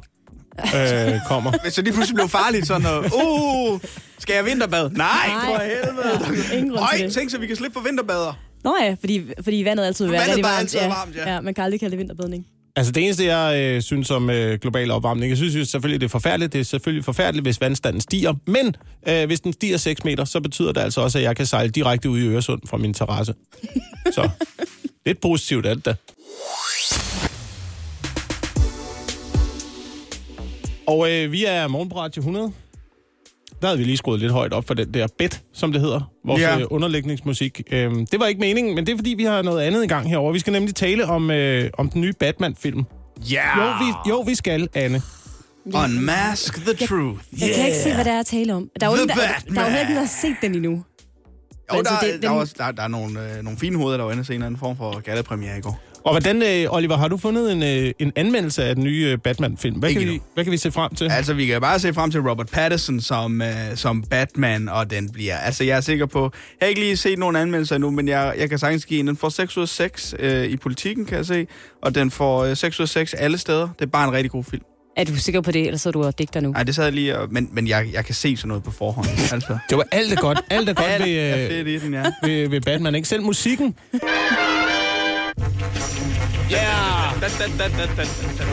øh, kommer. Hvis det lige pludselig blev farligt, sådan noget, uh, skal jeg vinterbad? Nej, Nej. for helvede. Øj, tænk så, vi kan slippe for vinterbader. Nå ja, fordi, fordi vandet altid vil være Vandet rigtig bare varmt. altid er varmt, ja. ja. man kan aldrig kalde det vinterbadning. Altså det eneste, jeg øh, synes om øh, global opvarmning, jeg synes jo selvfølgelig, det er forfærdeligt. Det er selvfølgelig forfærdeligt, hvis vandstanden stiger. Men øh, hvis den stiger 6 meter, så betyder det altså også, at jeg kan sejle direkte ud i Øresund fra min terrasse. Så lidt positivt alt da. Og øh, vi er morgen på Radio 100. Der havde vi lige skruet lidt højt op for den der bed, som det hedder. Vores Ja. øh, underlægningsmusik. Øhm, det var ikke meningen, men det er fordi, vi har noget andet i gang herover. Vi skal nemlig tale om, øh, om den nye Batman-film. Ja. Jo, vi, jo, vi skal, Anne. Unmask the truth. Jeg kan ikke se, hvad der er at tale om. Der er jo, ingen, der, der er jo ikke der har set den endnu. Jo, Altså, der, det- der, den- er også, der, der er nogle, øh, nogle fine hoveder, der var inde og se en anden form for gallepremiere i går. Og hvordan, øh, Oliver, har du fundet en, øh, en anmeldelse af den nye øh, Batman-film? Hvad Ikke kan, vi, hvad kan vi se frem til? Altså, vi kan bare se frem til Robert Pattinson som, øh, som Batman, og den bliver... Altså, jeg er sikker på... Jeg har ikke lige set nogen anmeldelser endnu, men jeg, jeg kan sagtens give en. Den får 6 ud af 6 øh, i politikken, kan jeg se. Og den får øh, 6 ud af 6 alle steder. Det er bare en rigtig god film. Er du sikker på det, eller så er du og digter nu? Nej, det sad jeg lige... Og, men men jeg, jeg kan se sådan noget på forhånd. Altså, Det var alt er godt. Alt er godt alt ved, er øh, fedt i den, ja. ved, ved Batman, ikke? Selv musikken. Ja! Yeah! Da, da, da, da, da, da, da.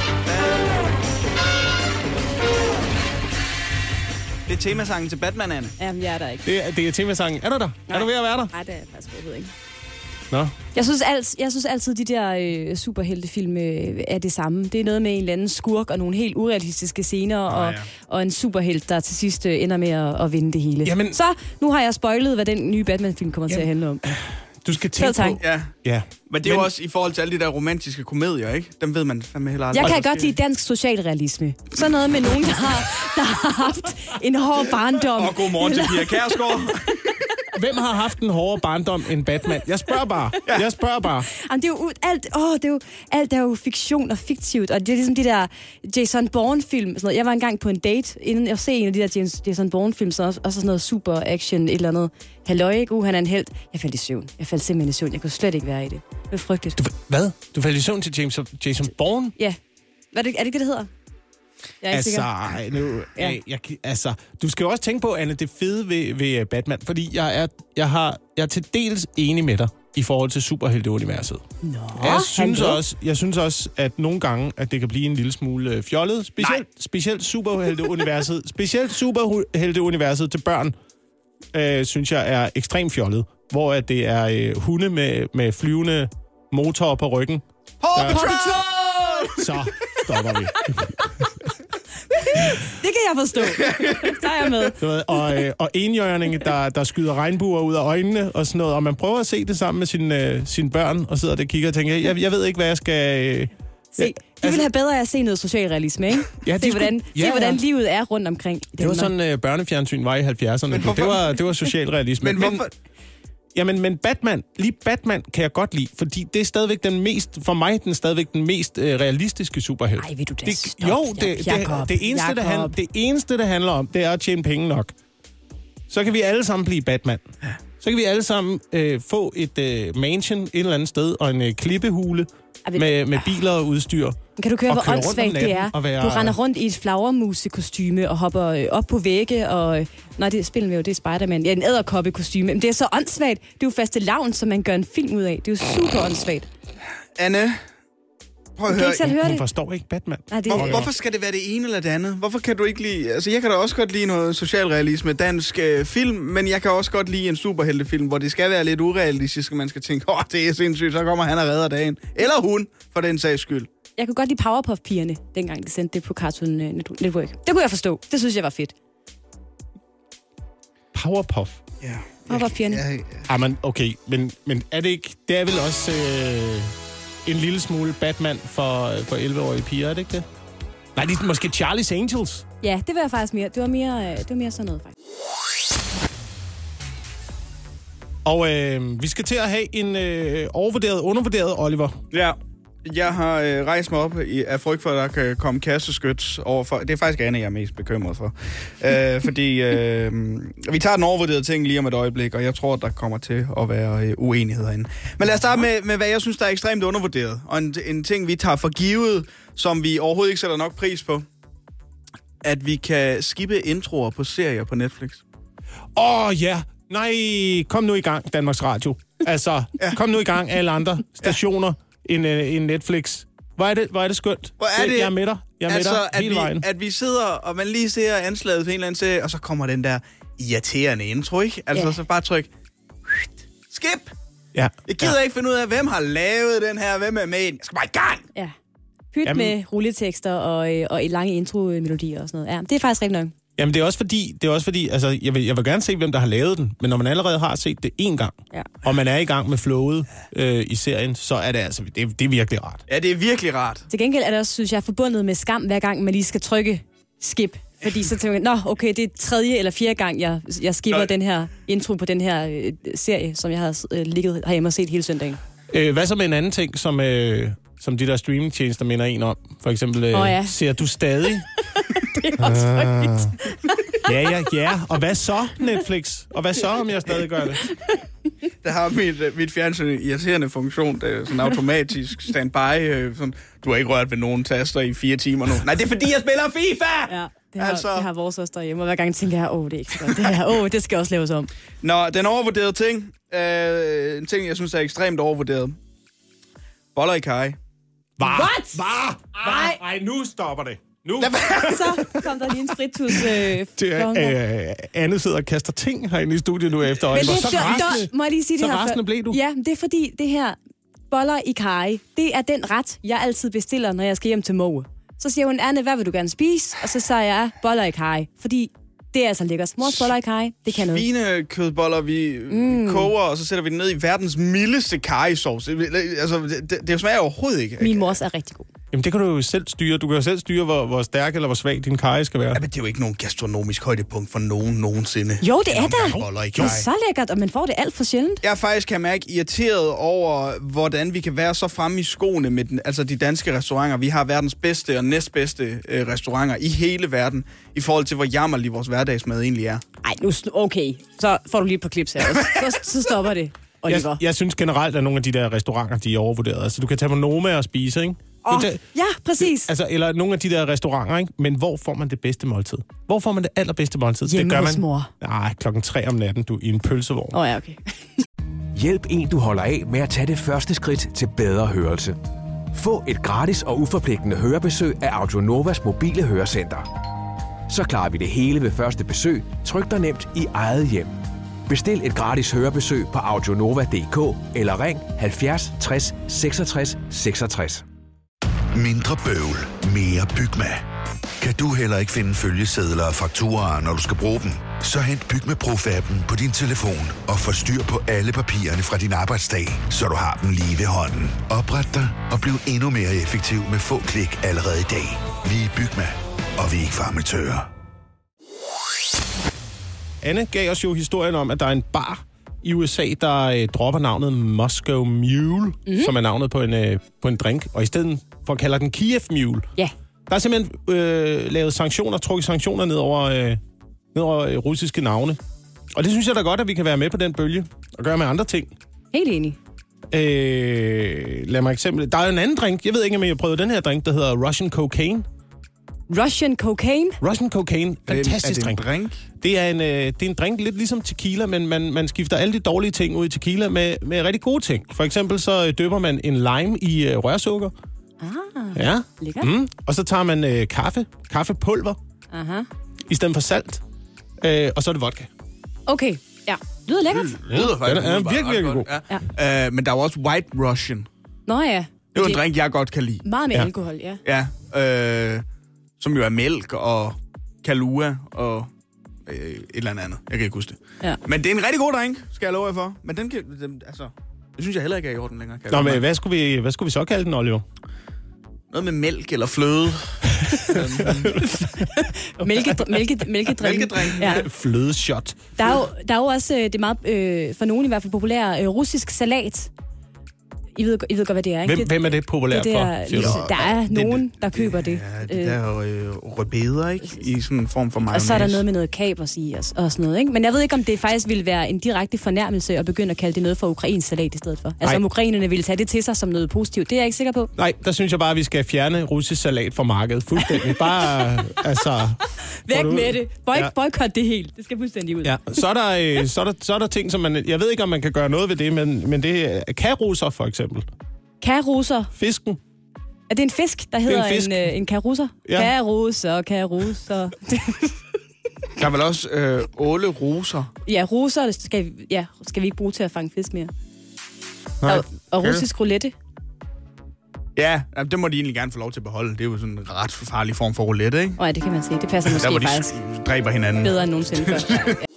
Det er temasangen til Batman, Anne. Jamen, jeg er der ikke. Det, er- det er temasangen. Er du der? Nej. Er du ved at være der? Nej, det er jeg faktisk overhovedet ikke. Nå. Jeg synes, alt, jeg synes altid, de der øh, superheltefilm øh, er det samme. Det er noget med en eller anden skurk og nogle helt urealistiske scener, og, ja. og en superhelt, der til sidst øh, ender med at, at vinde det hele. Jamen- Så nu har jeg spoilet, hvad den nye Batman-film kommer til at handle om. Du skal tænke på... Ja, Ja. men det er jo også i forhold til alle de der romantiske komedier, ikke? Dem ved man fandme heller aldrig. Jeg kan godt lide dansk socialrealisme. Sådan noget med nogen, der har, der har haft en hård barndom. Og god morgen til Pia Kærsgaard. hvem har haft en hårdere barndom end Batman? Jeg spørger bare. Jeg spørger bare. Jamen, det er jo alt, åh, det er jo, alt er jo fiktion og fiktivt, og det er ligesom de der Jason Bourne-film. Sådan noget. Jeg var engang på en date, inden jeg se en af de der James, Jason Bourne-film, så også, også sådan noget super action, et eller andet. Halløj, ikke? Uh, han er en held. Jeg faldt i søvn. Jeg faldt simpelthen i søvn. Jeg kunne slet ikke være i det. Det var frygteligt. Du, hvad? Du faldt i søvn til James, Jason Bourne? Ja. Hvad er, det, er det ikke det, det hedder? Jeg er Altså, sikker. nu, Ja. jeg, altså, du skal jo også tænke på, Anne, det fede ved, ved øh, Batman, fordi jeg er, jeg, har, jeg er til dels enig med dig i forhold til superhelteuniverset. Nå, jeg, synes også, jeg synes også, at nogle gange, at det kan blive en lille smule øh, fjollet. Specielt, specielt superhelteuniverset, specielt superhelteuniverset til børn, øh, synes jeg er ekstremt fjollet. Hvor at det er øh, hunde med, med flyvende motorer på ryggen. Paw. Patrol! Så stopper vi. Det kan jeg forstå. Der er jeg med. Du ved, og, øh, og enhjørninge, der, der skyder regnbuer ud af øjnene og sådan noget. Og man prøver at se det sammen med sine, øh, sine børn, og sidder der og kigger og tænker, jeg, jeg ved ikke, hvad jeg skal... Øh, Se, de vil have bedre af at se noget socialrealisme, ikke? Ja, de se, skulle- hvordan, ja, se, hvordan ja. livet er rundt omkring. det var sådan, øh, børnefjernsyn var i 70'erne. Men hvorfor- det, var, det var socialrealisme. Men hvorfor... Jamen, men Batman, lige Batman kan jeg godt lide, fordi det er stadigvæk den mest, for mig, den er stadigvæk den mest øh, realistiske superhelt. Ej, vil du da det, stoppe, Jo, det, det, Jacob, det, eneste, det, Jacob. han, det eneste, det handler om, det er at tjene penge nok. Så kan vi alle sammen blive Batman. Så kan vi alle sammen øh, få et øh, mansion et eller andet sted, og en øh, klippehule ved- med, med biler og udstyr. Kan du køre, og hvor køre rundt om åndssvagt det er? være- Du render rundt i et flagermusekostyme og hopper øh, op på vægge, og... øh, Nej, det spiller vi jo, det er Spider-Man. Ja, en æderkoppekostyme. Men det er så åndssvagt. Det er jo faste lavn, som man gør en film ud af. Det er jo super åndssvagt. Anne, prøv at høre. ikke selv høre Hun det. forstår ikke Batman. Nej, det Hvor, hvorfor skal det være det ene eller det andet? Hvorfor kan du ikke lide... Altså, jeg kan da også godt lide noget socialrealisme, dansk øh, film, men jeg kan også godt lide en superheltefilm, hvor det skal være lidt urealistisk, og man skal tænke, åh, oh, det er sindssygt, så kommer han og redder dagen. Eller hun, for den sags skyld. Jeg kunne godt lide Powerpuff-pigerne, dengang de sendte det på Cartoon øh, Network. Det kunne jeg forstå. Det synes jeg var fedt. Powerpuff. Ja. Powerpuff-pigerne. Ja, ja. Ah, men okay, men, men er det ikke... Det er vel også øh, en lille smule Batman for, for 11-årige piger, er det ikke det? Nej, det er måske Charlie's Angels. Ja, det var faktisk mere. Det var mere, øh, det var mere sådan noget, faktisk. Og øh, vi skal til at have en øh, overvurderet, undervurderet Oliver. Ja, jeg har øh, rejst mig op i, af frygt for, at der kan komme kasteskyt overfor. Det er faktisk Anne, jeg er mest bekymret for. øh, fordi øh, vi tager den overvurderede ting lige om et øjeblik, og jeg tror, der kommer til at være øh, uenighed herinde. Men lad os starte med, med, hvad jeg synes, der er ekstremt undervurderet. Og en, en ting, vi tager for givet, som vi overhovedet ikke sætter nok pris på. At vi kan skippe introer på serier på Netflix. Åh, oh, ja. Nej, kom nu i gang, Danmarks Radio. Altså, ja. kom nu i gang, alle andre stationer end, øh, end Netflix. Hvor er det, hvor er det skønt. Hvor er det- Jeg er med dig. Jeg er altså, med dig at hele vi, vejen. at vi sidder, og man lige ser anslaget til en eller anden serie, og så kommer den der irriterende intro, ikke? Altså, Ja. så bare tryk. Skip! Ja. Jeg gider ja. ikke finde ud af, hvem har lavet den her, hvem er med. Jeg skal bare i gang! Ja. Pyt Jamen- med rulletekster og, øh, og lange intro-melodier og sådan noget. Ja, det er faktisk rigtig nok. Jamen, det er også fordi, det er også fordi altså, jeg, vil, jeg vil gerne se, hvem der har lavet den, men når man allerede har set det én gang, Ja. og man er i gang med flowet øh, i serien, så er det altså, det, er- det er virkelig rart. Ja, det er virkelig rart. Til gengæld er det også, synes jeg, forbundet med skam, hver gang man lige skal trykke skip. Fordi så tænker jeg, nå, okay, det er tredje eller fjerde gang, jeg, jeg skipper Nå. den her intro på den her øh, serie, som jeg har øh, ligget herhjemme og set hele søndagen. Øh, hvad så med en anden ting, som, øh, som de der streamingtjenester minder en om? For eksempel, øh, Åh, ja. ser du stadig? Det er også frygteligt. ja, ja, ja. Og hvad så, Netflix? Og hvad så, om jeg stadig gør det? Der har mit, øh, mit fjernsyn en irriterende funktion, det er sådan automatisk standby. Øh, sådan, du har ikke rørt ved nogen taster i fire timer nu. Nej, det er fordi, jeg spiller FIFA! Ja, det har, Altså- det har vores også derhjemme, og hver gang tænker jeg, åh, det er ikke så godt. Det her, åh, det skal også laves om. Nå, den overvurderede ting. Øh, en ting, jeg synes er ekstremt overvurderet. Boller i kaj. Var, What? Var, var, ej, nu stopper det. Nu. Så kom der lige en spritus øh, Det er, øh, Anne sidder og kaster ting herinde i studiet nu efter Men det, Så rasende, må jeg lige sige så det her? rasende blev du. Ja, det er fordi, det her boller i kaj, det er den ret, jeg altid bestiller, når jeg skal hjem til Moe. Så siger hun, Anne, hvad vil du gerne spise? Og så siger jeg, boller i kaj. Fordi det er altså lækkert. Mors boller i kaj, det kan noget. Svinekødboller, vi mm. koger, og så sætter vi det ned i verdens mildeste. Det, altså, det, det, det smager overhovedet ikke. Min mors er rigtig god. Jamen, det kan du jo selv styre. Du kan jo selv styre, hvor, hvor stærk eller hvor svag din kaj skal være. Ja, men det er jo ikke nogen gastronomisk højdepunkt for nogen nogensinde. Jo, det er der. Det er så lækkert, og man får det alt for sjældent. Jeg er faktisk, kan mærke, irriteret over, hvordan vi kan være så fremme i skoene med den, altså de danske restauranter. Vi har verdens bedste og næstbedste øh, restauranter i hele verden, i forhold til, hvor jammerlig vores hverdagsmad egentlig er. Ej, nu, okay. Så får du lige et par klips her. Så, så stopper det, Oliver. Jeg, jeg synes generelt, at nogle af de der restauranter, de er overvurderet. Altså, du kan tage på Noma og spise, ikke? Kan tage- ja, præcis. Altså, eller nogle af de der restauranter, ikke? Men hvor får man det bedste måltid? Hvor får man det allerbedste måltid? Hjemme det gør hos man, mor. Nej, klokken tre om natten, du, i en pølsevogn. Åh oh, ja, okay. Hjælp en, du holder af med at tage det første skridt til bedre hørelse. Få et gratis og uforpligtende hørebesøg af Audionovas mobile hørecenter. Så klarer vi det hele ved første besøg, tryk dig nemt i eget hjem. Bestil et gratis hørebesøg på audionova.dk eller ring 70 60 66 66. Mindre bøvl, mere Bygma. Kan du heller ikke finde følgesedler og fakturer, når du skal bruge dem? Så hent Bygma Pro-appen på din telefon og få styr på alle papirerne fra din arbejdsdag, så du har dem lige ved hånden. Opret dig og bliv endnu mere effektiv med få klik allerede i dag. Vi er Bygma, og vi er ikke farmatører. Anne gav os jo historien om, at der er en bar i USA, der øh, dropper navnet Moscow Mule, mm-hmm. som er navnet på en, øh, på en drink, og i stedet for at kalde den Kiev Mule. Ja. Der er simpelthen øh, lavet sanktioner, trukket sanktioner ned over, øh, ned over øh, russiske navne. Og det synes jeg da godt, at vi kan være med på den bølge og gøre med andre ting. Helt enig. Øh, lad mig eksempel. Der er en anden drink. Jeg ved ikke, om I har prøvet den her drink, der hedder Russian Cocaine. Russian cocaine. Russian Cocaine. Fantastisk er det en drink. drink? Det er, en, øh, det er en drink lidt ligesom tequila, men man, man skifter alle de dårlige ting ud i tequila med, med rigtig gode ting. For eksempel så øh, døber man en lime i øh, rørsukker. Ah, Ja. lækkert. Mm. Og så tager man øh, kaffe, kaffepulver, Aha. i stedet for salt. Øh, og så er det vodka. Okay, ja. Lyder lækkert. Det lyder Den er umiddelbart virkelig, virkelig godt. Ja. Øh, men der er også White Russian. Nå ja. Det er jo en drink, jeg godt kan lide. Meget mere Ja. ja. alkohol, ja. Ja, øh, som jo er mælk og kalua og øh, et eller andet. Jeg kan ikke huske det. Ja. Men det er en rigtig god drink, skal jeg love jer for. Men den kan, den, altså, det synes jeg heller ikke er i orden længere. Kan Nå, men hvad skulle, vi, hvad skulle vi så kalde den, Oliver? Noget med mælk eller fløde. Mælke, mælke, mælkedrink. Mælkedrink. Ja. Flødeshot. Der er jo, der er jo også, øh, det er meget, øh, for nogen i hvert fald populær, øh, russisk salat. I ved, I ved godt, hvad det er, ikke? Hvem, hvem er det populært det for? der, siger du? der er det- nogen, der køber det. Ja, det der øh, rødbeder, ikke? I sådan en form for mayonnaise. Og så er der noget med noget kapers i og, og sådan noget, ikke? Men jeg ved ikke, om det faktisk ville være en direkte fornærmelse at begynde at kalde det noget for ukrainsk salat i stedet for. Altså Nej. om ukrainerne ville tage det til sig som noget positivt, det er jeg ikke sikker på. Nej, der synes jeg bare, at vi skal fjerne russisk salat fra markedet. Fuldstændig. Bare, altså... Væk med det. Boy, Ja. Boykot det helt. Det skal fuldstændig ud. Ja, så er, der, øh, så, er der, så er der ting, som man... Jeg ved ikke, om man kan gøre noget ved det, men, men det er karusser, for eksempel. Karusser. Fisken. Er det en fisk, der er hedder en, fisk. en, øh, en karusser? Ja. Karusser, karusser. Der er vel også øh, åle roser. ja, ruser skal, vi- ja, skal vi ikke bruge til at fange fisk mere. Nej. Og, og russisk roulette. Ja, det må de egentlig gerne få lov til at beholde. Det er jo sådan en ret farlig form for roulette, ikke? Og ja, det kan man sige. Det passer Der, måske hvor de faktisk dræber hinanden. bedre end nogensinde før.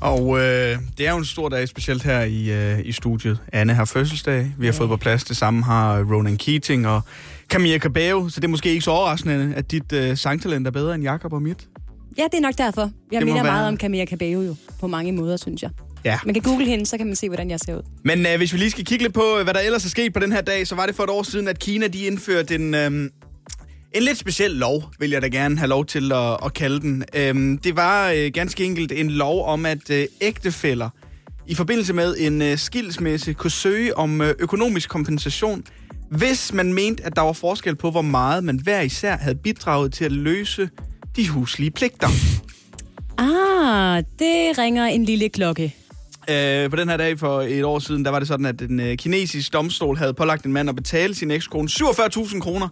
Og øh, det er jo en stor dag, specielt her i, øh, i studiet. Anne har fødselsdag. Vi har fået på plads. Det samme har Ronan Keating og Camilla Cabello. Så det er måske ikke så overraskende, at dit øh, sangtalent er bedre end Jakob og mit. ja, det er nok derfor. Jeg Det minder være- meget om Camilla Cabello jo, på mange måder, synes jeg. Ja. Man kan google hende, så kan man se, hvordan jeg ser ud. Men øh, hvis vi lige skal kigge lidt på, hvad der ellers er sket på den her dag, så var det for et år siden, at Kina de indførte en, øh, en lidt speciel lov, vil jeg da gerne have lov til at, at kalde den. Øh, det var øh, ganske enkelt en lov om, at øh, ægtefæller i forbindelse med en øh, skilsmisse kunne søge om øh, økonomisk kompensation, hvis man mente, at der var forskel på, hvor meget man hver især havde bidraget til at løse de huslige pligter. Ah, det ringer en lille klokke. Øh, på den her dag for et år siden, der var det sådan, at en øh, kinesisk domstol havde pålagt en mand at betale sin ekskone 47.000 kroner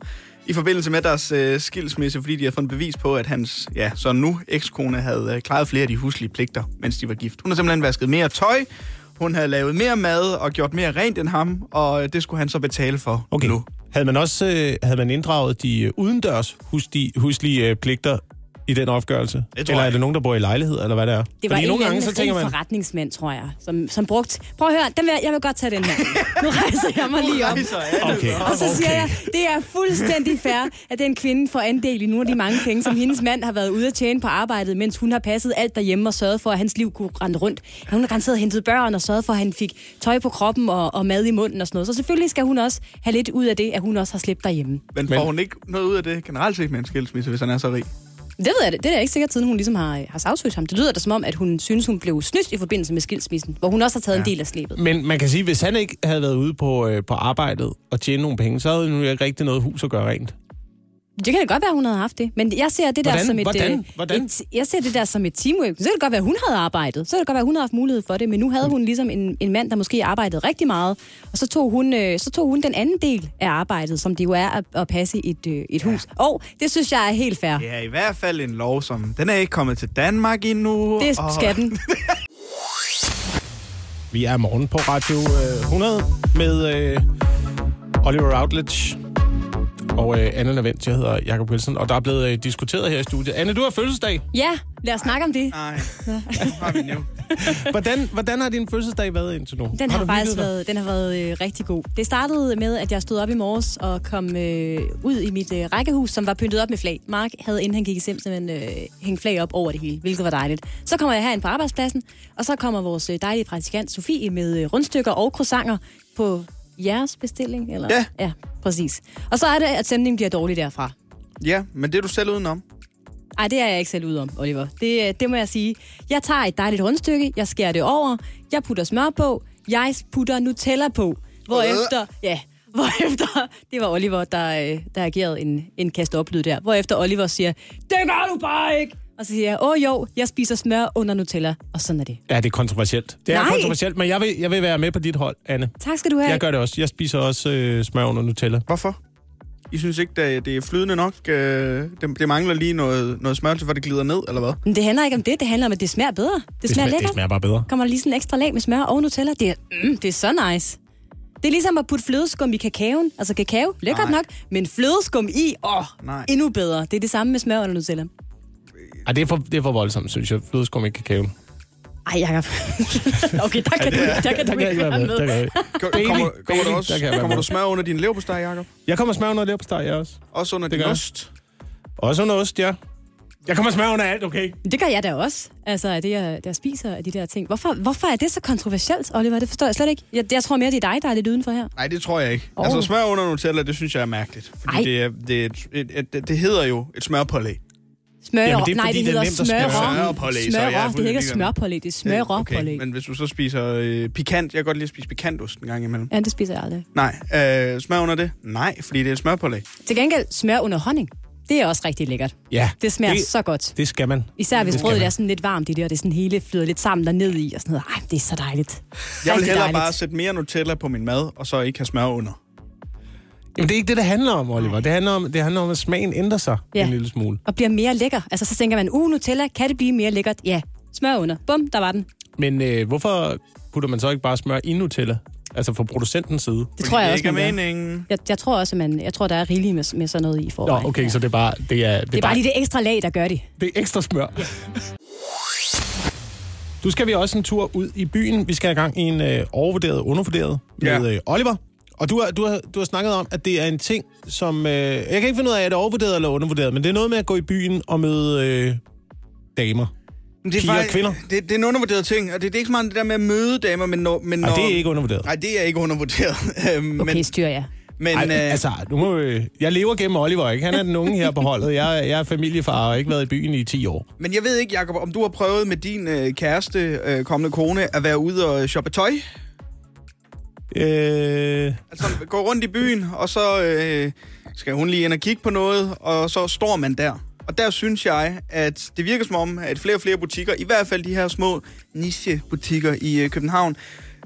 i forbindelse med deres øh, skilsmisse, fordi de havde fundet bevis på, at hans, ja, så nu ekskone havde øh, klaret flere af de huslige pligter, mens de var gift. Hun har simpelthen vasket mere tøj, hun havde lavet mere mad og gjort mere rent end ham, og øh, det skulle han så betale for Okay. nu. Havde man også øh, havde man inddraget de øh, udendørs huslige, huslige øh, pligter i den opgørelse? Det eller er det nogen, der bor i lejlighed, eller hvad det er? Det var Fordi en nogle gange, så tænker man, forretningsmand, tror jeg, som, som brugt... Prøv at høre, den vil, jeg vil godt tage den her. Nu rejser jeg mig lige op. okay, Og så siger okay. jeg, det er fuldstændig fair, at den kvinde får andel i nogle af de mange penge, som hendes mand har været ude at tjene på arbejdet, mens hun har passet alt derhjemme og sørget for, at hans liv kunne rende rundt. Hun har garanteret hentet børn og sørget for, at han fik tøj på kroppen og, og mad i munden og sådan noget. Så selvfølgelig skal hun også have lidt ud af det, at hun også har slæbt derhjemme. Men får hun ikke noget ud af det generelt set med en skilsmisse, hvis han er så rig? Det ved jeg, det er da ikke sikkert, siden hun ligesom har, har sagsøgt ham. Det lyder da som om, at hun synes, hun blev snydt i forbindelse med skilsmissen, hvor hun også har taget ja. en del af slæbet. Men man kan sige, hvis han ikke havde været ude på, øh, på arbejdet og tjene nogle penge, så havde hun jo ikke rigtig noget hus at gøre rent. Det kan da godt være, hun havde haft det. Men jeg ser det der Hvordan? som et, Hvordan? øh, Hvordan? et... Jeg ser det der som et teamwork. Så kan det godt være, hun havde arbejdet. Så kan det godt være, hun havde haft mulighed for det. Men nu havde hun ligesom en, en mand, der måske arbejdede rigtig meget. Og så tog hun, øh, så tog hun den anden del af arbejdet, som det jo er at, at passe et, øh, et hus. Og det synes jeg er helt fair. Ja, i hvert fald en lov, som... Den er ikke kommet til Danmark endnu. Det og- skal den. Vi er morgen på Radio øh, 100 med øh, Oliver Routledge og øh, Anne Lavendt. Jeg hedder Jacob Wilson, og der er blevet øh, diskuteret her i studiet. Anne, du har fødselsdag. Ja, lad os snakke om det. Nej, har vi nu. Hvordan, hvordan har din fødselsdag været indtil nu? Den har, du faktisk været, den har været øh, rigtig god. Det startede med, at jeg stod op i morges og kom øh, ud i mit øh, rækkehus, som var pyntet op med flag. Mark havde, inden han gik i sim, simpelthen øh, hængt flag op over det hele, hvilket var dejligt. Så kommer jeg herind på arbejdspladsen, og så kommer vores øh, dejlige praktikant Sofie med øh, rundstykker og croissanter på jeres bestilling. Eller? Ja. Ja, præcis. Og så er det, at stemningen bliver dårlig derfra. Ja, men det er du selv udenom. Ej, det er jeg ikke selv ud om, Oliver. Det, øh, det må jeg sige. Jeg tager et dejligt rundstykke, jeg skærer det over, jeg putter smør på, jeg putter Nutella på. Hvorefter, ja, hvorefter, det var Oliver, der, øh, der agerede en, en kast oplyd der. Hvorefter Oliver siger, det gør du bare ikke! Og så siger jeg, åh jo, jeg spiser smør under Nutella, og sådan er det. Ja, det er kontroversielt. Det er Nej. kontroversielt, men jeg vil, jeg vil være med på dit hold, Anne. Tak skal du have. Jeg gør det også. Jeg spiser også øh, smør under Nutella. Hvorfor? I synes ikke, det er, det er flydende nok? Øh, det, det mangler lige noget, noget smør til, for det glider ned, eller hvad? Men det handler ikke om det, det handler om, at det smager bedre. Det, det smager det lækkert. smager bare bedre. kommer der lige sådan en ekstra lag med smør og Nutella. Det er, mm, det er så nice. Det er ligesom at putte flødeskum i kakaoen. Altså kakao, lækkert Nej. nok, men flødeskum i, åh, Nej. endnu bedre. Det er det samme med smør og Nutella. Ej, det er for, det er for voldsomt, synes jeg. Flødeskum i kakao. Ej, Jacob. okay, der kan du, ikke- der kan du Der kan jeg ikke være med. Der kan ikke. Kommer, Bailey, kommer, kommer, Bailey, du også, der kan kommer med. du smør under din leverpostej, Jacob? Jeg kommer smør under leverpostej, jeg også. Også under Det din ost? Også under ost, ja. Jeg kommer smør under alt, okay? Det gør jeg da også. Altså, det, jeg, der spiser af de der ting. Hvorfor, hvorfor er det så kontroversielt, Oliver? Det forstår jeg slet ikke. Jeg, jeg tror mere, det er dig, der er lidt udenfor her. Nej, det tror jeg ikke. Oh. Altså smør under Nutella, det synes jeg er mærkeligt. Fordi Ej. det, er, det, er et, et, et, det hedder jo et smørpålæg. Smør, Jamen, det er nej, fordi, det det er hedder nemt at smør. smøre. Smørpålæg, er Smør, det er ikke smørpålæg, det er smørpålæg. Men hvis du så spiser øh, pikant, jeg kan godt lide at spise pikantost en gang imellem. Ja, det spiser jeg aldrig. Nej, øh, smør under det? Nej, fordi det er smørpålæg. Til gengæld smør under honning. Det er også rigtig lækkert. Ja. Det smager det, så godt. Det skal man. Især hvis Det brødet er sådan lidt varmt i det, og det sådan hele flyder lidt sammen derned i, og sådan noget. Ej, det er så dejligt. Jeg vil hellere dejligt. bare sætte mere Nutella på min mad, og så ikke have smør under. Jamen, det er ikke det, det handler om, Oliver. Det handler om, det handler om at smagen ændrer sig Ja. en lille smule. Og bliver mere lækker. Altså, så tænker man, uh, Nutella, kan det blive mere lækkert? Ja, smør under. Bum, der var den. Men øh, hvorfor putter man så ikke bare smør i Nutella? Altså fra producentens side. Det Fordi tror jeg det også, ikke er man meningen. Jeg, jeg tror også, at man, jeg tror, der er rigeligt med, med sådan noget i Nå, forvejen. okay, så det er bare... Det er, det Det er bare lige det ekstra lag, der gør det. Det er ekstra smør. Du skal vi også en tur ud i byen. Vi skal i gang i en øh, overvurderet, undervurderet Ja. med øh, Oliver. Og du har, du, har, du har snakket om, at det er en ting, som... Øh, jeg kan ikke finde ud af, er det overvurderet eller undervurderet, men det er noget med at gå i byen og møde øh, damer. Men Det er, Piger og kvinder. Det, det er en undervurderet ting, og det, det er ikke så meget det der med at møde damer, men når... Men når det er ikke undervurderet. Nej, det er ikke undervurderet. Øhm, Okay, men, styr ja. men, Ej, øh, altså, nu må, øh, jeg lever gennem Oliver, ikke? Han er den unge her på holdet. Jeg, jeg er familiefar og har ikke været i byen i 10 år. men jeg ved ikke, Jacob, om du har prøvet med din øh, kæreste, øh, kommende kone, at være ude og shoppe tøj? Øh, Altså gå rundt i byen, og så øh, skal hun lige ind og kigge på noget, og så står man der. Og der synes jeg, at det virker som om, at flere og flere butikker, i hvert fald de her små niche-butikker i øh, København,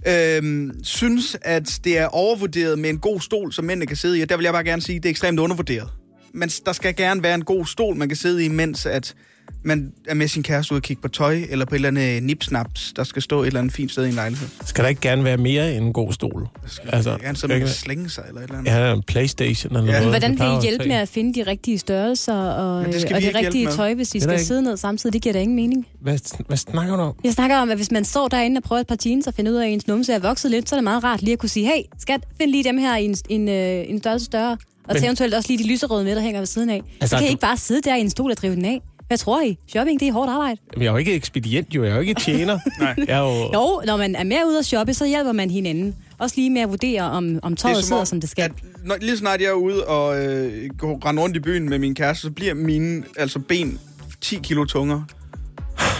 øh, synes, at det er overvurderet med en god stol, som mændene kan sidde i. Og der vil jeg bare gerne sige, at det er ekstremt undervurderet. Men der skal gerne være en god stol, man kan sidde i, mens at man er med sin kæreste ude og kigge på tøj, eller på et eller andet nipsnaps, der skal stå et eller andet fint sted i en lejlighed. Skal der ikke gerne være mere end en god stol? Skal Altså, gerne så man kan slænge sig, eller et eller andet. Ja, en Playstation eller Ja. noget. Hvordan det vil I hjælpe med at finde de rigtige størrelser og, Men det skal og det rigtige tøj, hvis I skal ikke. sidde ned samtidig? Det giver da ingen mening. Hvad, hvad snakker du om? Jeg snakker om, at hvis man står derinde og prøver et par jeans og finder ud af, at ens numse er vokset lidt, så er det meget rart lige at kunne sige, hey, skat, find lige dem her i en, en, øh, en størrelse større. Og Men- til eventuelt også lige de lyserøde med, der hænger ved siden af. Altså, så kan I ikke bare sidde der i en stol og drive den af. Hvad tror I? Shopping, det er hårdt arbejde. Jamen, Jeg er jo ikke ekspedient, jo. Jeg er jo ikke tjener. Nej. Jeg er jo... Jo, når man er med ude at shoppe, så hjælper man hinanden. Også lige med at vurdere, om, om tøjet sidder, som det skal. At, når, lige snart jeg er ude og øh, går rundt i byen med min kæreste, så bliver mine altså ben 10 kilo tungere.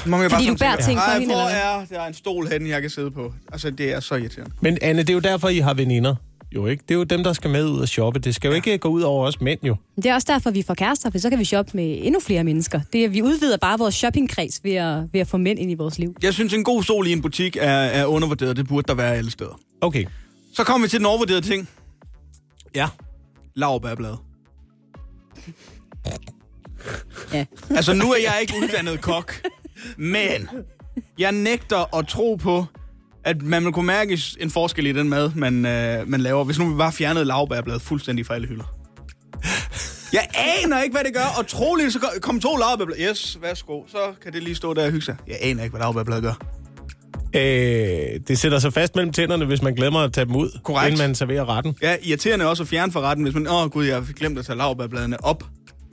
Må jeg Fordi du sådan bærer ting for "Ej, hende, hvor eller er der er en stol henne, jeg kan sidde på? Altså, det er så irriterende. Men Anne, det er jo derfor, I har veninder. Jo, ikke? Det er jo dem, der skal med ud og shoppe. Det skal jo ikke gå ud over os mænd, jo. Det er også derfor, vi får kærester, for så kan vi shoppe med endnu flere mennesker. Det er, vi udvider bare vores shoppingkreds ved at, ved at få mænd ind i vores liv. Jeg synes, en god stol i en butik er, er undervurderet. Det burde der være alle steder. Okay. Så kommer vi til den overvurderede ting. Ja. Laurbærblad. Ja. Altså, nu er jeg ikke uddannet kok, men jeg nægter at tro på, at man vil kunne mærke en forskel i den mad, man, øh, man laver, hvis nu vi bare fjernede laurbærbladet fuldstændig fra alle hylder. Jeg aner ikke, hvad det gør, og troligt så kom- to laurbærblad. Yes, værsgo. Så kan det lige stå der og hygge sig. Jeg aner ikke, hvad laurbærbladet gør. Øh, det sætter sig fast mellem tænderne, hvis man glemmer at tage dem ud, Korrekt. inden man serverer retten. Ja, irriterende også at fjerne fra retten, hvis man, åh oh, gud, jeg har glemt at tage laurbærbladene op.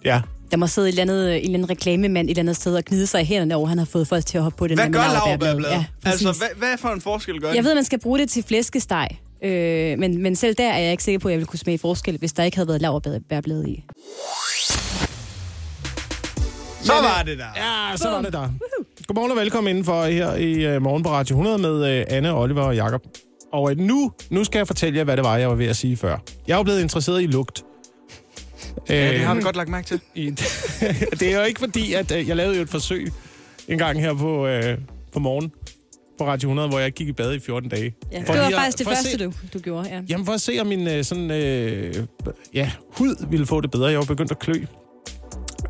Ja. Der må sidde et eller andet, en eller anden reklamemand et eller andet sted og gnide sig i hænderne over, han har fået folk til at hoppe på den Hvad her gør laurbærbladet? Ja, altså, hvad, hvad for en forskel gør Jeg det? ved, at man skal bruge det til flæskesteg. Øh, men, men selv der er jeg ikke sikker på, at jeg ville kunne smage forskel, hvis der ikke havde været laurbærblad i. Så var det der. Ja, så var det der. Godmorgen og velkommen indenfor her i uh, Morgen på Radio 100 med uh, Anne, Oliver og Jakob. Og uh, nu, nu skal jeg fortælle jer, hvad det var, jeg var ved at sige før. Jeg er blevet interesseret i lugt. Ja, det har vi Øh, godt lagt mærke til. det er jo ikke fordi, at uh, jeg lavede jo et forsøg en gang her på, uh, på morgen på Radio 100, hvor jeg gik i bad i 14 dage. Ja, For det var lige at- faktisk det første, se- du, du gjorde. Ja. Jamen for at se, om min øh, sådan, øh, ja, hud ville få det bedre. Jeg var begyndt at klø.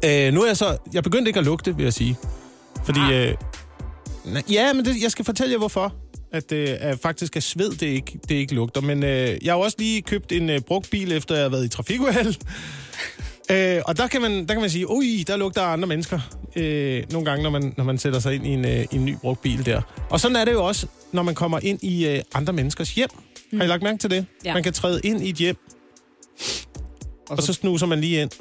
Øh, nu er jeg så... Jeg begyndte ikke at lugte, vil jeg sige. Fordi... Øh, na- ja, men det, jeg skal fortælle jer, hvorfor. At, øh, at faktisk er sved, det ikke, det ikke lugter. Men øh, jeg har også lige købt en øh, brugt bil, efter jeg har været i trafikuheld. Øh, og der kan, man, der kan man sige, ui, der lugter af andre mennesker. Øh, nogle gange, når man, når man sætter sig ind i en, øh, i en ny brugt bil der. Og sådan er det jo også, når man kommer ind i øh, andre menneskers hjem. Mm. Har I lagt mærke til det? Ja. Man kan træde ind i et hjem, og så snuser man lige ind.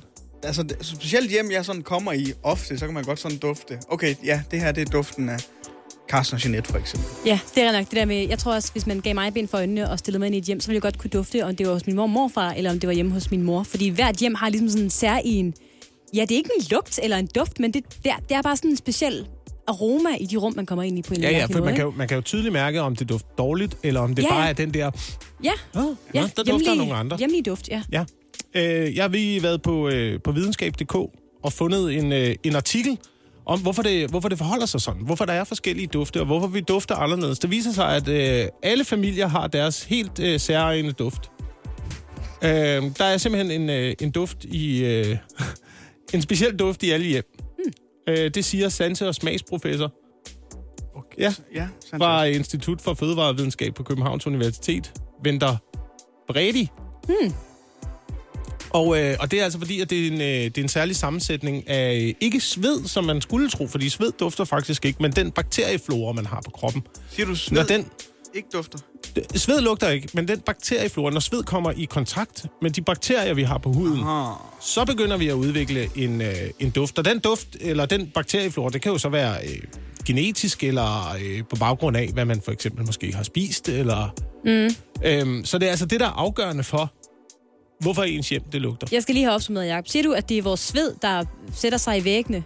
Altså, specielt hjem, jeg sådan kommer i ofte, så kan man godt sådan dufte. Okay, ja, det her, det er duften af Carsten og Jeanette, for eksempel. ja, det er nok det der med, jeg tror også, hvis man gav mig ben for øjnene og stillede mig ind i et hjem, så ville jeg godt kunne dufte, om det var hos min mor og morfar, eller om det var hjemme hos min mor. Fordi hvert hjem har ligesom sådan en sær i en, ja, det er ikke en lugt eller en duft, men det, det, er, det er bare sådan en speciel aroma i de rum, man kommer ind i på en Ja, eller ja, for måde. man kan, jo, man kan jo tydeligt mærke, om det dufter dårligt, eller om det Ja. bare er den der... Ja, Oh, ja, der dufter hjemlige- nogle andre. Hjemlige duft, ja. Ja. Øh, jeg har lige været på, øh, på videnskab.dk og fundet en, øh, en artikel om, hvorfor det, hvorfor det forholder sig sådan. Hvorfor der er forskellige dufte, og hvorfor vi dufter anderledes. Det viser sig, at øh, alle familier har deres helt øh, særegne duft. Øh, der er simpelthen en, øh, en duft i... Øh, en speciel duft i alle hjem. Hmm. Øh, det siger sanse- og smagsprofessor Okay. Ja. ja fra Institut for Fødevarevidenskab på Københavns Universitet, Venter Bredi. Hmm. Og, øh, og det er altså fordi, at det er, en, øh, det er en særlig sammensætning af øh, ikke sved, som man skulle tro, fordi sved dufter faktisk ikke, men den bakterieflora, man har på kroppen. Siger du Når sved den, ikke dufter? sved lugter ikke, men den bakterieflora, når sved kommer i kontakt med de bakterier, vi har på huden, Ah. så begynder vi at udvikle en, øh, en duft. Og den duft, eller den bakterieflora, det kan jo så være øh, genetisk, eller øh, på baggrund af, hvad man for eksempel måske har spist. Eller, mm. øhm, så det er altså det, der er afgørende for, hvorfor ens hjem det lugter. Jeg skal lige have opsummeret, Jacob. Siger du, at det er vores sved, der sætter sig i væggene?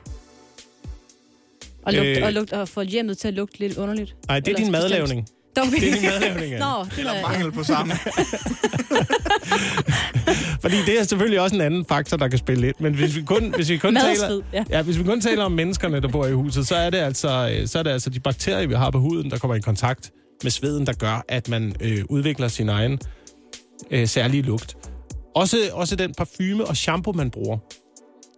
Og, lugt, Øh. og, lugt, og får hjemmet til at lugte lidt underligt? Nej, det er Eller din bestemt? madlavning. Det er din madlavning, ja. Nå, det Eller var, ja. mangel på samme. Fordi det er selvfølgelig også en anden faktor, der kan spille ind. Men hvis vi kun, hvis vi kun Madsved, taler... ja. Ja, hvis vi kun taler om menneskerne, der bor i huset, så er det altså, øh, så er det altså de bakterier, vi har på huden, der kommer i kontakt med sveden, der gør, at man øh, udvikler sin egen øh, særlige lugt. Også, også den parfume og shampoo, man bruger.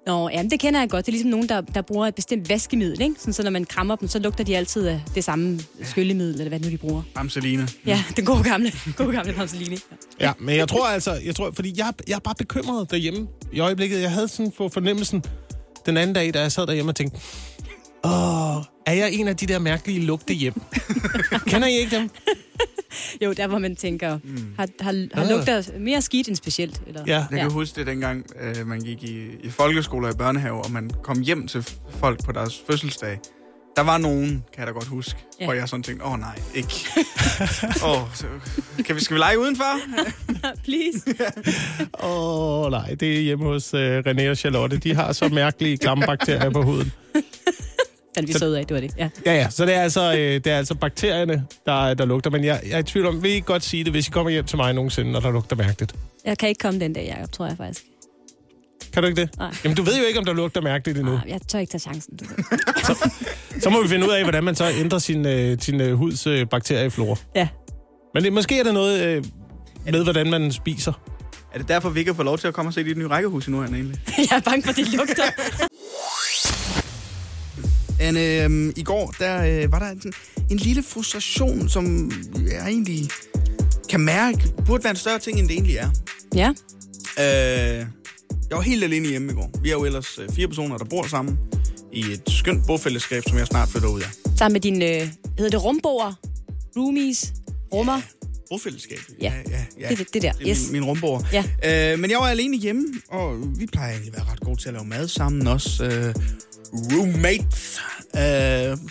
Nå, jamen det kender jeg godt. Det er ligesom nogen, der, der bruger et bestemt vaskemiddel, ikke? Sådan, så når man krammer dem, så lugter de altid af det samme skyllemiddel, eller hvad nu de bruger. Bamseline. Ja, den gode gamle, gode gamle Pamseline. Ja, men jeg tror altså, jeg tror, fordi jeg, jeg er bare bekymret derhjemme i øjeblikket. Jeg havde sådan på fornemmelsen den anden dag, da jeg sad derhjemme og tænkte, åh, er jeg en af de der mærkelige lugte hjem? Kender I ikke dem? Jo, der hvor man tænker, har, har, har Ah. lugter mere skidt end specielt? Eller? Ja. Jeg kan Ja. huske det dengang, øh, man gik i, i folkeskoler og i børnehave, og man kom hjem til folk på deres fødselsdag. Der var nogen, kan jeg da godt huske, Ja. hvor jeg sådan tænkte, åh oh, nej, ikke. Åh, så, kan vi, skal vi lege udenfor? Please. Åh, oh, nej, det er hjemme hos uh, René og Charlotte. De har så mærkelige klamme bakterier på huden. Fandt vi så ud af, det var det. Ja. Ja, ja, så det er altså, øh, det er altså bakterierne, der, der lugter. Men jeg, jeg er i tvivl om, vil I ikke godt sige det, hvis I kommer hjem til mig nogensinde, når der lugter mærkeligt? Jeg kan ikke komme den dag, Jacob, tror jeg faktisk. Kan du ikke det? Nej. Jamen, du ved jo ikke, om der lugter mærkeligt endnu. Nej, jeg tør ikke tage chancen. Du. ved. Så må vi finde ud af, hvordan man så ændrer sin, øh, sin øh, huds øh, bakterieflora. Ja. Men det, måske er der noget øh, med, hvordan man spiser. Er det derfor, vi ikke har fået lov til at komme og se dit nye rækkehus endnu, han egentlig? jeg er bange for, det lugter. Anne, øhm, i går, der øh, var der en, en lille frustration, som jeg egentlig kan mærke, burde være en større ting, end det egentlig er. ja. Øh, jeg var helt alene hjemme i går. Vi er jo ellers øh, fire personer, der bor sammen i et skønt bofællesskab, som jeg snart flytter ud af. Sammen med din, øh, hedder det rumboer? Roomies? Rummer? Bofællesskab? Ja. ja, ja. Det er det- det der. Det er Yes. min, min rumboer. Ja. Øh, men jeg var alene hjemme, og vi plejer egentlig at være ret gode til at lave mad sammen også. Øh, roommates. Øh,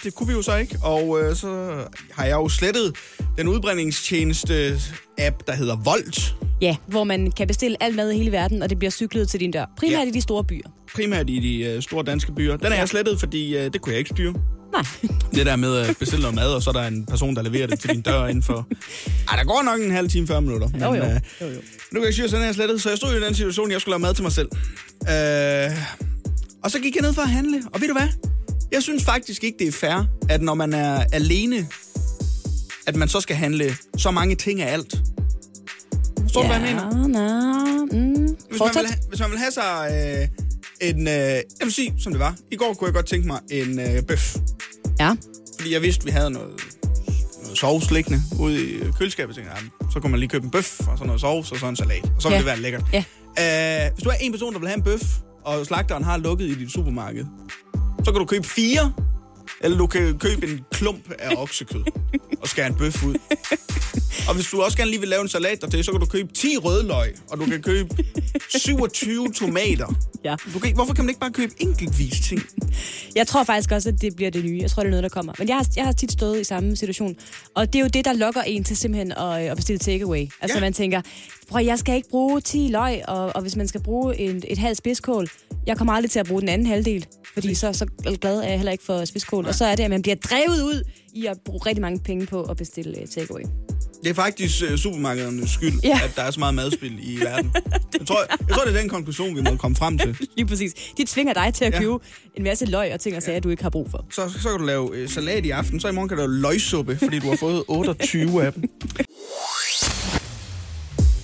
det kunne vi jo så ikke, og øh, så har jeg jo slettet den udbringningstjeneste-app, der hedder Volt. Ja, hvor man kan bestille alt mad i hele verden, og det bliver cyklet til din dør. Primært Ja. i de store byer. Primært i de øh, store danske byer. Den er jeg slettet, fordi øh, det kunne jeg ikke styre. Nej. Det der med at bestille noget mad, og så er der en person, der leverer det til din dør inden for... Ej, der går nok en halv time, 40 minutter. Jo, jo. øh, jo, jo. Nu kan jeg sige, at den er slettet, så jeg stod i den situation, at jeg skulle lave mad til mig selv. Øh, og så gik jeg ned for at handle, og ved du hvad? Jeg synes faktisk ikke, det er fair, at når man er alene, at man så skal handle så mange ting af alt. Forstår du, hvad jeg mener? Nå, mm. Hvis man, vil, hvis man vil have sig øh, en... Øh, jeg vil sige, som det var. I går kunne jeg godt tænke mig en øh, bøf. Ja. Fordi jeg vidste, vi havde noget, noget sovs liggende ude i køleskabet. Tænkte, ja, så kunne man lige købe en bøf, og så noget sovs, og så en salat. Og så ville Ja. det være lækkert. Ja. Øh, hvis du er en person, der vil have en bøf, og slagteren har lukket i dit supermarked, så kan du købe fire, eller du kan købe en klump af oksekød og skære en bøf ud. Og hvis du også gerne lige vil lave en salat dertil, så kan du købe 10 rødløg, og du kan købe 27 tomater. Ja. Du kan, hvorfor kan man ikke bare købe enkeltvis ting? Jeg tror faktisk også, at det bliver det nye. Jeg tror, det er noget, der kommer. Men jeg har, jeg har tit stået i samme situation. Og det er jo det, der lokker en til simpelthen at, at bestille takeaway. Altså Ja. man tænker, prøv jeg skal ikke bruge 10 løg, og, og hvis man skal bruge en, et halvt spidskål, jeg kommer aldrig til at bruge den anden halvdel. Fordi så, så glad er jeg heller ikke for spidskål. Og så er det, at man bliver drevet ud i at bruge rigtig mange penge på at bestille uh, takeaway. Det er faktisk uh, supermarkedernes skyld, Ja. ja. at der er så meget madspil i verden. Jeg tror, jeg tror, det er den konklusion, vi må komme frem til. Lige præcis. De tvinger dig til at Ja. købe en masse løg og ting og sager, du ikke har brug for. Så, så kan du lave øh, salat i aften, så i morgen kan du lave løgsuppe, fordi du har fået 28 af dem.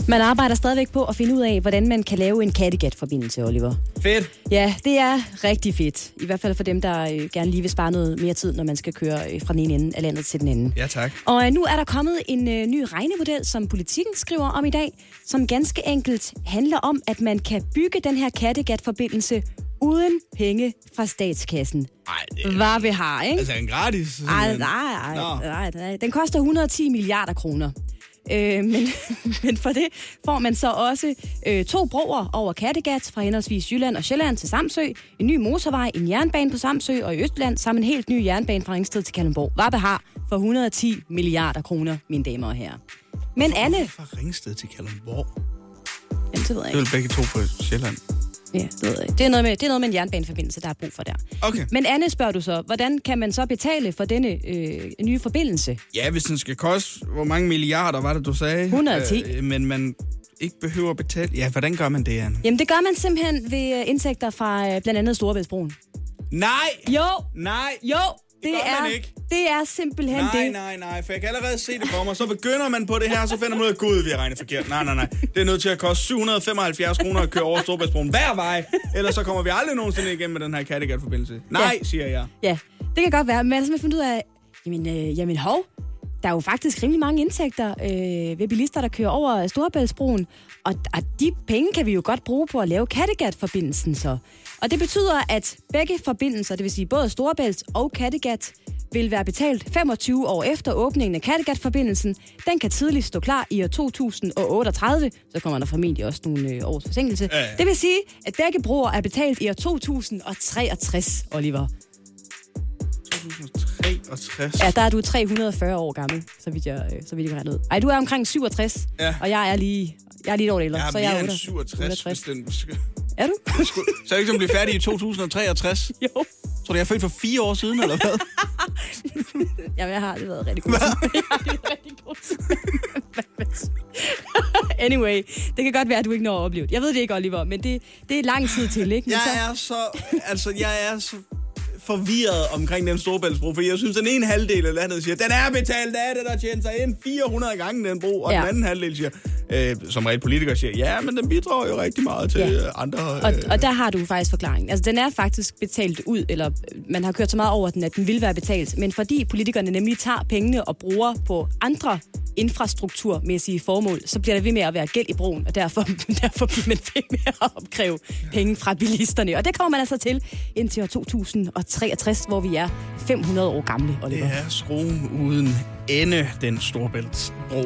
Man arbejder stadigvæk på at finde ud af, hvordan man kan lave en Kattegat-forbindelse, Oliver. Fedt. Ja, det er rigtig fedt. I hvert fald for dem, der øh, gerne lige vil spare noget mere tid, når man skal køre øh, fra den ene ende af landet til den anden. Ja, tak. Og øh, nu er der kommet en øh, ny regnemodel, som politikken skriver om i dag, som ganske enkelt handler om, at man kan bygge den her Kattegat-forbindelse uden penge fra statskassen. Ej, det Hvad vi har, ikke? altså en gratis. Ej, nej, nej, nej, nej. Den koster 110 milliarder kroner. Øh, men, men for det får man så også øh, to broer over Kattegat fra henholdsvis Jylland og Sjælland til Samsø, en ny motorvej, en jernbane på Samsø og i Østland, samt en helt ny jernbane fra Ringsted til Kalundborg. Hvad har for 110 milliarder kroner, mine damer og herrer. Men Anne... Fra Ringsted til Kalundborg. Jamen, det ved jeg Det er ikke. begge to på Sjælland. Ja, det, ved jeg ikke. Det, er noget med, det er noget med en jernbaneforbindelse, der er brug for der. Okay. Men Anne spørger du så, hvordan kan man så betale for denne øh, nye forbindelse? Ja, hvis den skal koste, hvor mange milliarder var det, du sagde? 110. Øh, men man ikke behøver at betale. Ja, hvordan gør man det, Anne? Jamen, det gør man simpelthen ved øh, indtægter fra øh, blandt andet Storebæltsbroen. Nej! Jo, Nej! jo, Det, gør er, man ikke. det er simpelthen Nej, det. nej, nej, for jeg kan allerede se det for mig. Så begynder man på det her, så finder man ud af, gud, vi har regnet forkert. Nej, nej, nej. Det er nødt til at koste 775 kroner at køre over Storbritannien hver vej. Ellers så kommer vi aldrig nogensinde igennem med den her Kattegat-forbindelse. Nej, siger jeg. Ja, det kan godt være. Men har simpelthen fundet ud af, jamen, øh, jamen hov, der er jo faktisk rimelig mange indtægter øh, ved bilister, der kører over Storebæltsbroen. Og, og de penge kan vi jo godt bruge på at lave Kattegat-forbindelsen så. Og det betyder, at begge forbindelser, det vil sige både Storebælt og Kattegat, vil være betalt 25 år efter åbningen af Kattegat-forbindelsen. Den kan tidligst stå klar i år 2038. Så kommer der formentlig også nogle øh, års forsinkelse. Ja, ja. Det vil sige, at begge broer er betalt i år 2063, Oliver. 2063. Ja, der er du 340 år gammel, så vidt jeg, øh, så vidt jeg kan ud. Ej, du er omkring 67, Ja. og jeg er lige, jeg er lige et år ældre. Jeg er så jeg er end 68. 67, hvis den... Så Er du? er jeg ikke blive færdig i 2063. jo. Tror du, jeg er født for fire år siden, eller hvad? Jamen, jeg har aldrig været rigtig god til. Jeg har aldrig været rigtig god anyway, det kan godt være, at du ikke når at opleve det. Jeg ved det ikke, Oliver, men det, det er lang tid til, ikke? Men Jeg så, er så... Altså, jeg er så forvirret omkring den Storebæltsbro, fordi jeg synes, den ene halvdel af landet siger, den er betalt af det, der tjener sig ind 400 gange den bro, og ja. Den anden halvdel siger, øh, som reelt politikere siger, ja, men den bidrager jo rigtig meget til Ja. ja. andre... og, Øh, og der har du faktisk forklaringen. Altså, den er faktisk betalt ud, eller øh, man har kørt så meget over den, at den vil være betalt. Men fordi politikerne nemlig tager pengene og bruger på andre infrastrukturmæssige formål, så bliver der ved med at være gæld i broen, og derfor, derfor bliver man ved med at opkræve penge fra bilisterne. Og det kommer man altså til indtil år 2063, hvor vi er 500 år gamle, det Oliver. er skruen uden ende, den Storebæltsbro.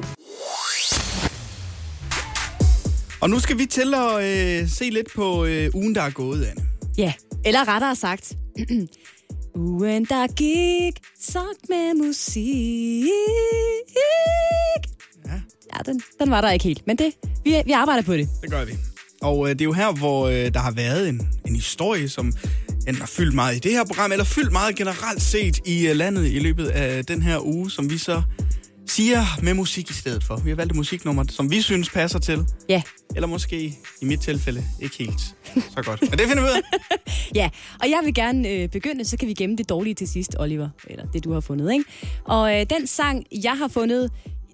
Og nu skal vi til at øh, se lidt på øh, ugen, der er gået, Anne. Ja, eller rettere sagt, ugen der gik, sagt med musik. Ja. Ja, den, den var der ikke helt, men det, vi, vi arbejder på det. Det gør vi. Og øh, det er jo her, hvor øh, der har været en, en historie, som enten har fyldt meget i det her program, eller fyldt meget generelt set i øh, landet i løbet af den her uge, som vi så siger med musik i stedet for. Vi har valgt et musiknummer, som vi synes passer til. Ja, Eller måske i mit tilfælde ikke helt så godt. Men det finder vi ud af. ja. og jeg vil gerne øh, begynde, så kan vi gemme det dårlige til sidst, Oliver. Eller det, du har fundet, ikke? Og øh, den sang, jeg har fundet,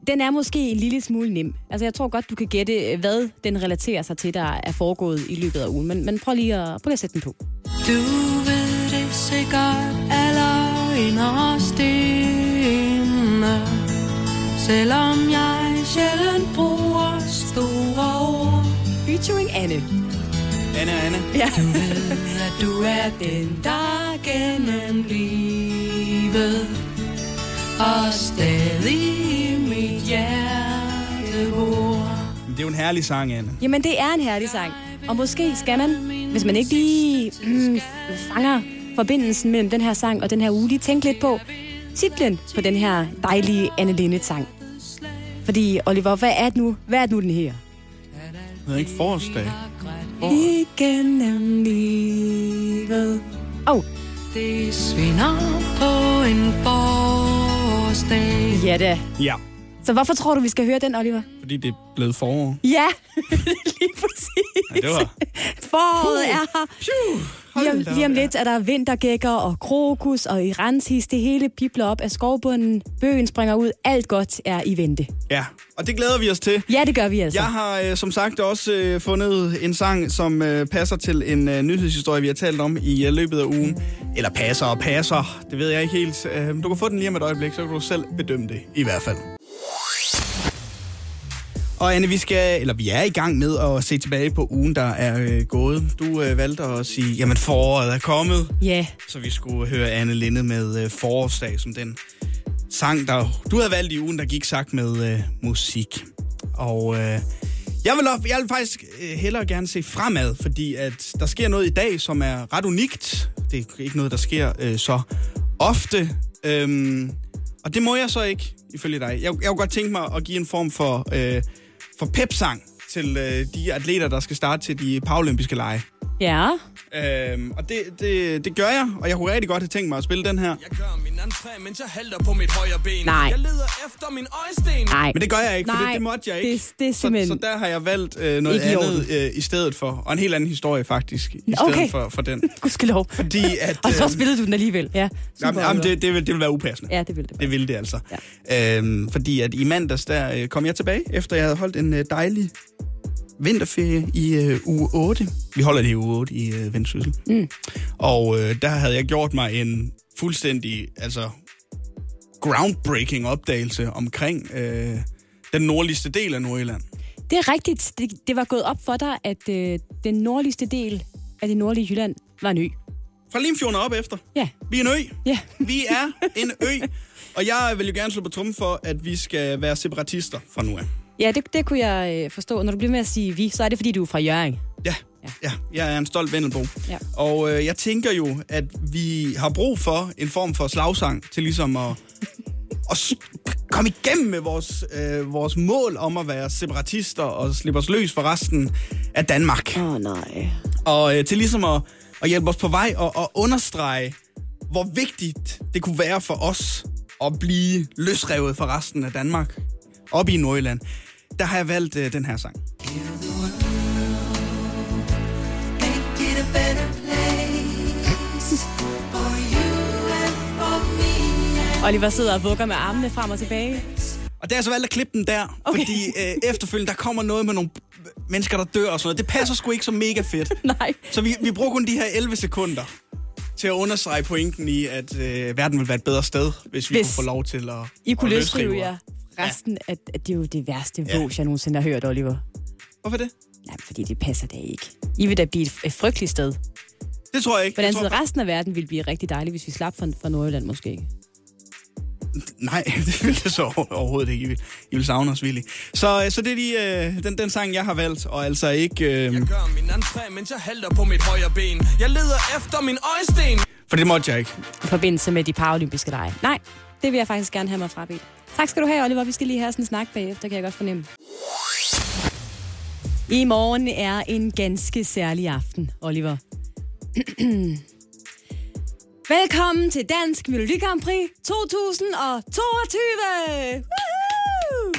den er måske en lille smule nem. Altså, jeg tror godt, du kan gætte, øh, hvad den relaterer sig til, der er foregået i løbet af ugen. Men, men prøv, lige at, prøv lige at sætte den på. Du ved det sikkert aller inderst inde Selvom jeg sjældent bruger store ord Featuring Anne. Anne, Anne. Ja. Du ved, at du er den, der gennem livet Og stadig hjerte bor Det er jo en herlig sang, Anne. Jamen, det er en herlig sang. Og måske skal man, hvis man ikke lige mm, fanger forbindelsen mellem den her sang og den her uge, lige tænke lidt på titlen på den her dejlige Anne Linnet-sang. Fordi, Oliver, hvad er det nu, hvad er det nu den her? Det er ikke forårsdag. Igennem livet. Åh, oh, Det svinder på en forårsdag ja da. Ja, Så hvorfor tror du, vi skal høre den, Oliver? fordi det er blevet forår. Ja, lige præcis. Ja, det var... Foråret er her. Phew, Lige om, lige om lidt er der vintergækker og krokus og iranshis. Det hele pipler op af skovbunden. Bøgen springer ud. Alt godt er i vente. Ja, og det glæder vi os til. Ja, det gør vi altså. Jeg har øh, som sagt også øh, fundet en sang, som øh, passer til en øh, nyhedshistorie, vi har talt om i øh, løbet af ugen. Eller passer og passer, det ved jeg ikke helt. Øh, du kan få den lige om et øjeblik, så kan du selv bedømme det i hvert fald. Og Anne, vi skal, eller vi er i gang med at se tilbage på ugen, der er øh, gået. Du øh, valgte at sige, jamen foråret er kommet, Ja, så vi skulle høre Anne Linde med øh, forårsdag som den sang, der du havde valgt i ugen, der gik sagt med øh, musik. Og øh, jeg, vil, op- jeg vil faktisk øh, hellere gerne se fremad, fordi at der sker noget i dag, som er ret unikt. Det er ikke noget, der sker øh, så ofte. Øhm, og det må jeg så ikke, ifølge dig. Jeg, jeg kunne godt tænke mig at give en form for, øh, for pepsang til øh, de atleter, der skal starte til de paralympiske lege. Ja. Øhm, og det, det, det gør jeg, og jeg kunne rigtig godt have tænkt mig at spille den her. Jeg gør min entré, mens jeg halter på mit højre ben. Nej. Jeg leder efter min øjesten. Nej. Men det gør jeg ikke, for Nej, det, det måtte jeg ikke. det- det er så, simpelthen så der har jeg valgt øh, noget ikke i andet øh, i stedet for. Og en helt anden historie faktisk, i Okay. stedet for, for den. Gudskelov. Fordi at... Og så øh, spillede du den alligevel. Ja, Jamen, jamen det, det, vil, det vil være upassende. Ja, det ville det. Det ville det altså. Ja. Øhm, fordi at i mandags, der øh, kom jeg tilbage, efter jeg havde holdt en øh, dejlig vinterferie i øh, uge 8. Vi holder det i uge 8 i øh, Vendsyssel. Mm. Og øh, der havde jeg gjort mig en fuldstændig, altså groundbreaking opdagelse omkring øh, den nordligste del af Nordjylland. Det er rigtigt. Det, det var gået op for dig, at øh, den nordligste del af det nordlige Jylland var en ø. Fra Limfjorden op efter. Ja. Vi er en ø. Ja. Vi er en ø. Og jeg vil jo gerne slå på trummen for, at vi skal være separatister fra nu af. Ja, det, det kunne jeg øh, forstå. Når du bliver med at sige vi, så er det, fordi du er fra Jørgen. Ja, Ja. ja. jeg er en stolt Vendelbo. Ja. Og øh, jeg tænker jo, at vi har brug for en form for slagsang til ligesom at, at komme igennem med vores, øh, vores mål om at være separatister og slippe os løs for resten af Danmark. Åh, oh, nej. Og øh, til ligesom at, at hjælpe os på vej og, og understrege, hvor vigtigt det kunne være for os at blive løsrevet fra resten af Danmark. Op i Nordjylland. Der har jeg valgt øh, den her sang. Oliver sidder og vugger med armene frem og tilbage. Og det er altså valgt at klippe den der, okay. Fordi øh, efterfølgende, der kommer noget med nogle mennesker, der dør og sådan noget. Det passer sgu ikke så mega fedt. Nej. Så vi, vi bruger kun de her 11 sekunder til at understrege pointen i, at øh, verden vil være et bedre sted, hvis vi Hvis kunne få lov til at I kunne løsrive. jer. Resten, at, at det er jo det værste Ja. vås, jeg nogensinde har hørt, Oliver. Hvorfor det? Nej, fordi det passer da ikke. I vil da blive et, et frygteligt sted. Det tror jeg ikke. Hvordan tror, resten af verden ville blive rigtig dejligt, hvis vi slap fra, fra Nordjylland måske. Nej, det vil det så overhovedet ikke. I vil, I vil savne os, Willy. Så, øh, så det er de, øh, den, den sang, jeg har valgt, og altså ikke... Øh, Jeg gør min entré, mens jeg halter på mit højre ben. Jeg leder efter min øjesten. for det måtte jeg ikke. I forbindelse med de paralympiske lege. Nej, det vil jeg faktisk gerne have mig frabedt. Tak skal du have, Oliver. Vi skal lige have sådan en snak bagefter, kan jeg godt fornemme. I morgen er en ganske særlig aften, Oliver. Velkommen til Dansk Melodi Grand Prix 2022! Woohoo!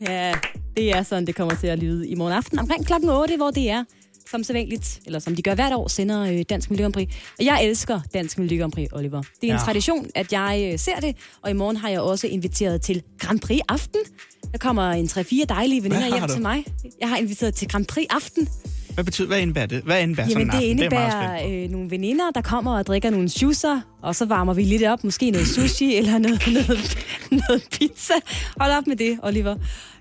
Ja, det er sådan, det kommer til at lyde i morgen aften omkring klokken 8, hvor det er, som sædvanligt, eller som de gør hvert år, sender øh, Dansk Melodi Grand. Og jeg elsker Dansk Melodi Grand Oliver. Det er en Ja. tradition, at jeg øh, ser det, og i morgen har jeg også inviteret til Grand Prix Aften. Der kommer en 3-4 dejlige veninder hjem du? til mig. Jeg har inviteret til Grand Prix Aften. Hvad betyder, hvad indebærer det? Hvad indebærer Jamen, sådan en det er indebærer på. øh, nogle veninder, der kommer og drikker nogle schusser, og så varmer vi lidt op. Måske noget sushi eller noget, noget, noget pizza. Hold op med det, Oliver.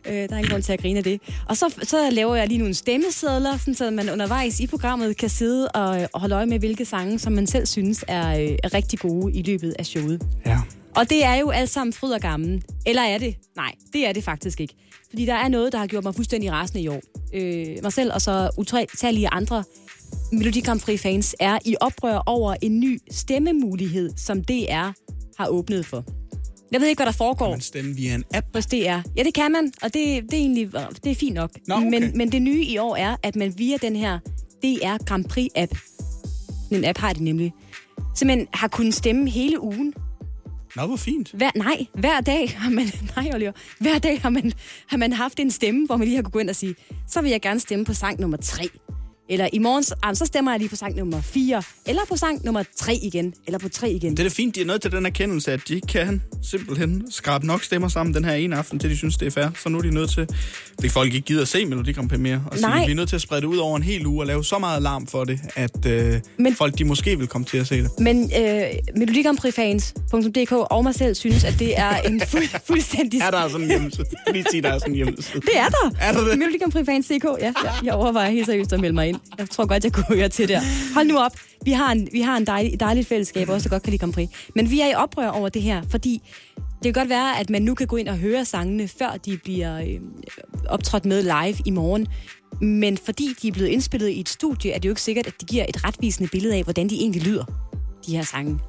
Øh, der er ingen grund til at grine af det. Og så, så laver jeg lige nogle stemmesedler, sådan, så man undervejs i programmet kan sidde og, og holde øje med, hvilke sange, som man selv synes er, øh, er rigtig gode i løbet af showet. Ja. Og det er jo alt sammen fryd og gammel. Eller er det? Nej, det er det faktisk ikke. Fordi der er noget, der har gjort mig fuldstændig rasende i år. Øh, mig selv og så utallige andre Melodi Grand Prix fans er i oprør over en ny stemmemulighed, som DR har åbnet for. Jeg ved ikke, hvad der foregår Man stemme via en app. hos DR. Ja, det kan man, og det, det er egentlig det er fint nok. Nå, okay. men, men det nye i år er, at man via den her DR Grand Prix-app, en app har de nemlig, simpelthen har kunnet stemme hele ugen Nå, hvor fint. hver, nej, hver dag har man, nej Oliver, hver dag har man, har man haft en stemme, hvor man lige har kunnet gå ind og sige, så vil jeg gerne stemme på sang nummer 3. Eller i morgen, ah, så stemmer jeg lige på sang nummer 4. Eller på sang nummer 3 igen. Eller på 3 igen. Det er da fint, de er nødt til den erkendelse, at de ikke kan simpelthen skrabe nok stemmer sammen den her ene aften, til de synes, det er fair. Så nu er de nødt til, fordi folk ikke gider at se Melodi Grand Prix mere, og sige, vi er nødt til at sprede det ud over en hel uge og lave så meget alarm for det, at øh, Men- folk de måske vil komme til at se det. Men øh, melodigrandprixfans.dk og mig selv synes, at det er en fu- fuldstændig... Er der sådan en hjemmeside? Lige sige, der er sådan en hjemmeside. Det er der. Er der det? Melodi Grand ja. ja. Jeg overvejer helt seriøst at melde mig ind. Jeg tror godt, jeg kunne høre til der. Hold nu op. Vi har en, vi har en dejlig, dejligt fællesskab, også der godt kan lide Grand Prix. Men vi er i oprør over det her, fordi det kan godt være, at man nu kan gå ind og høre sangene, før de bliver øh, optrådt med live i morgen. Men fordi de er blevet indspillet i et studie, er det jo ikke sikkert, at de giver et retvisende billede af, hvordan de egentlig lyder, de her sange.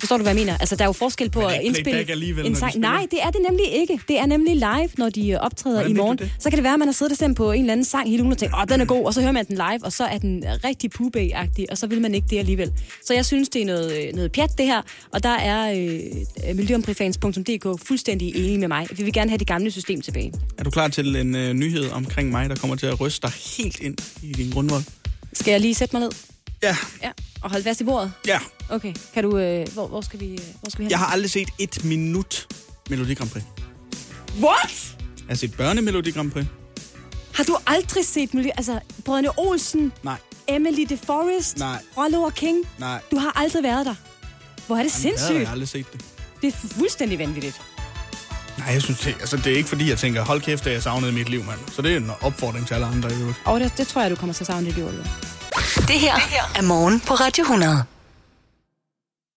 Forstår du, hvad jeg mener? Altså, der er jo forskel på at indspille en sang. Nej, det er det nemlig ikke. Det er nemlig live, når de øh, optræder Hvordan i morgen. Så kan det være, at man har siddet og stemt på en eller anden sang hele ugen og tænkt, åh, den er god, og så hører man den live, og så er den rigtig pubag-agtig, og så vil man ikke det alligevel. Så jeg synes, det er noget, øh, noget pjat, det her, og der er øh, miljøomprifans.dk fuldstændig enige med mig. Vi vil gerne have det gamle system tilbage. Er du klar til en øh, nyhed omkring mig, der kommer til at ryste dig helt ind i din grundvold? Skal jeg lige sætte mig ned? Ja, Ja, og holde fast i bordet? ja. Okay. Kan du, øh, hvor, hvor, skal vi, øh, hvor skal vi hen? Jeg har aldrig set et minut Melodi Grand Prix. What? Jeg har set børnemelodi Grand Prix. Har du aldrig set miljø... Altså, Brødrene Olsen, Nej, Emily de Forest, Nej. Rollo og King. nej. Du har aldrig været der. Hvor er det Jeg har sindssygt. aldrig set det. Det er fuldstændig vanvittigt. Nej, jeg synes det, altså, det er ikke fordi, jeg tænker, hold kæft, det jeg savnede i mit liv, mand. Så det er en opfordring til alle andre i øvrigt. Og det, det tror jeg, du kommer til at savne det her. Det her er morgen på Radio 100.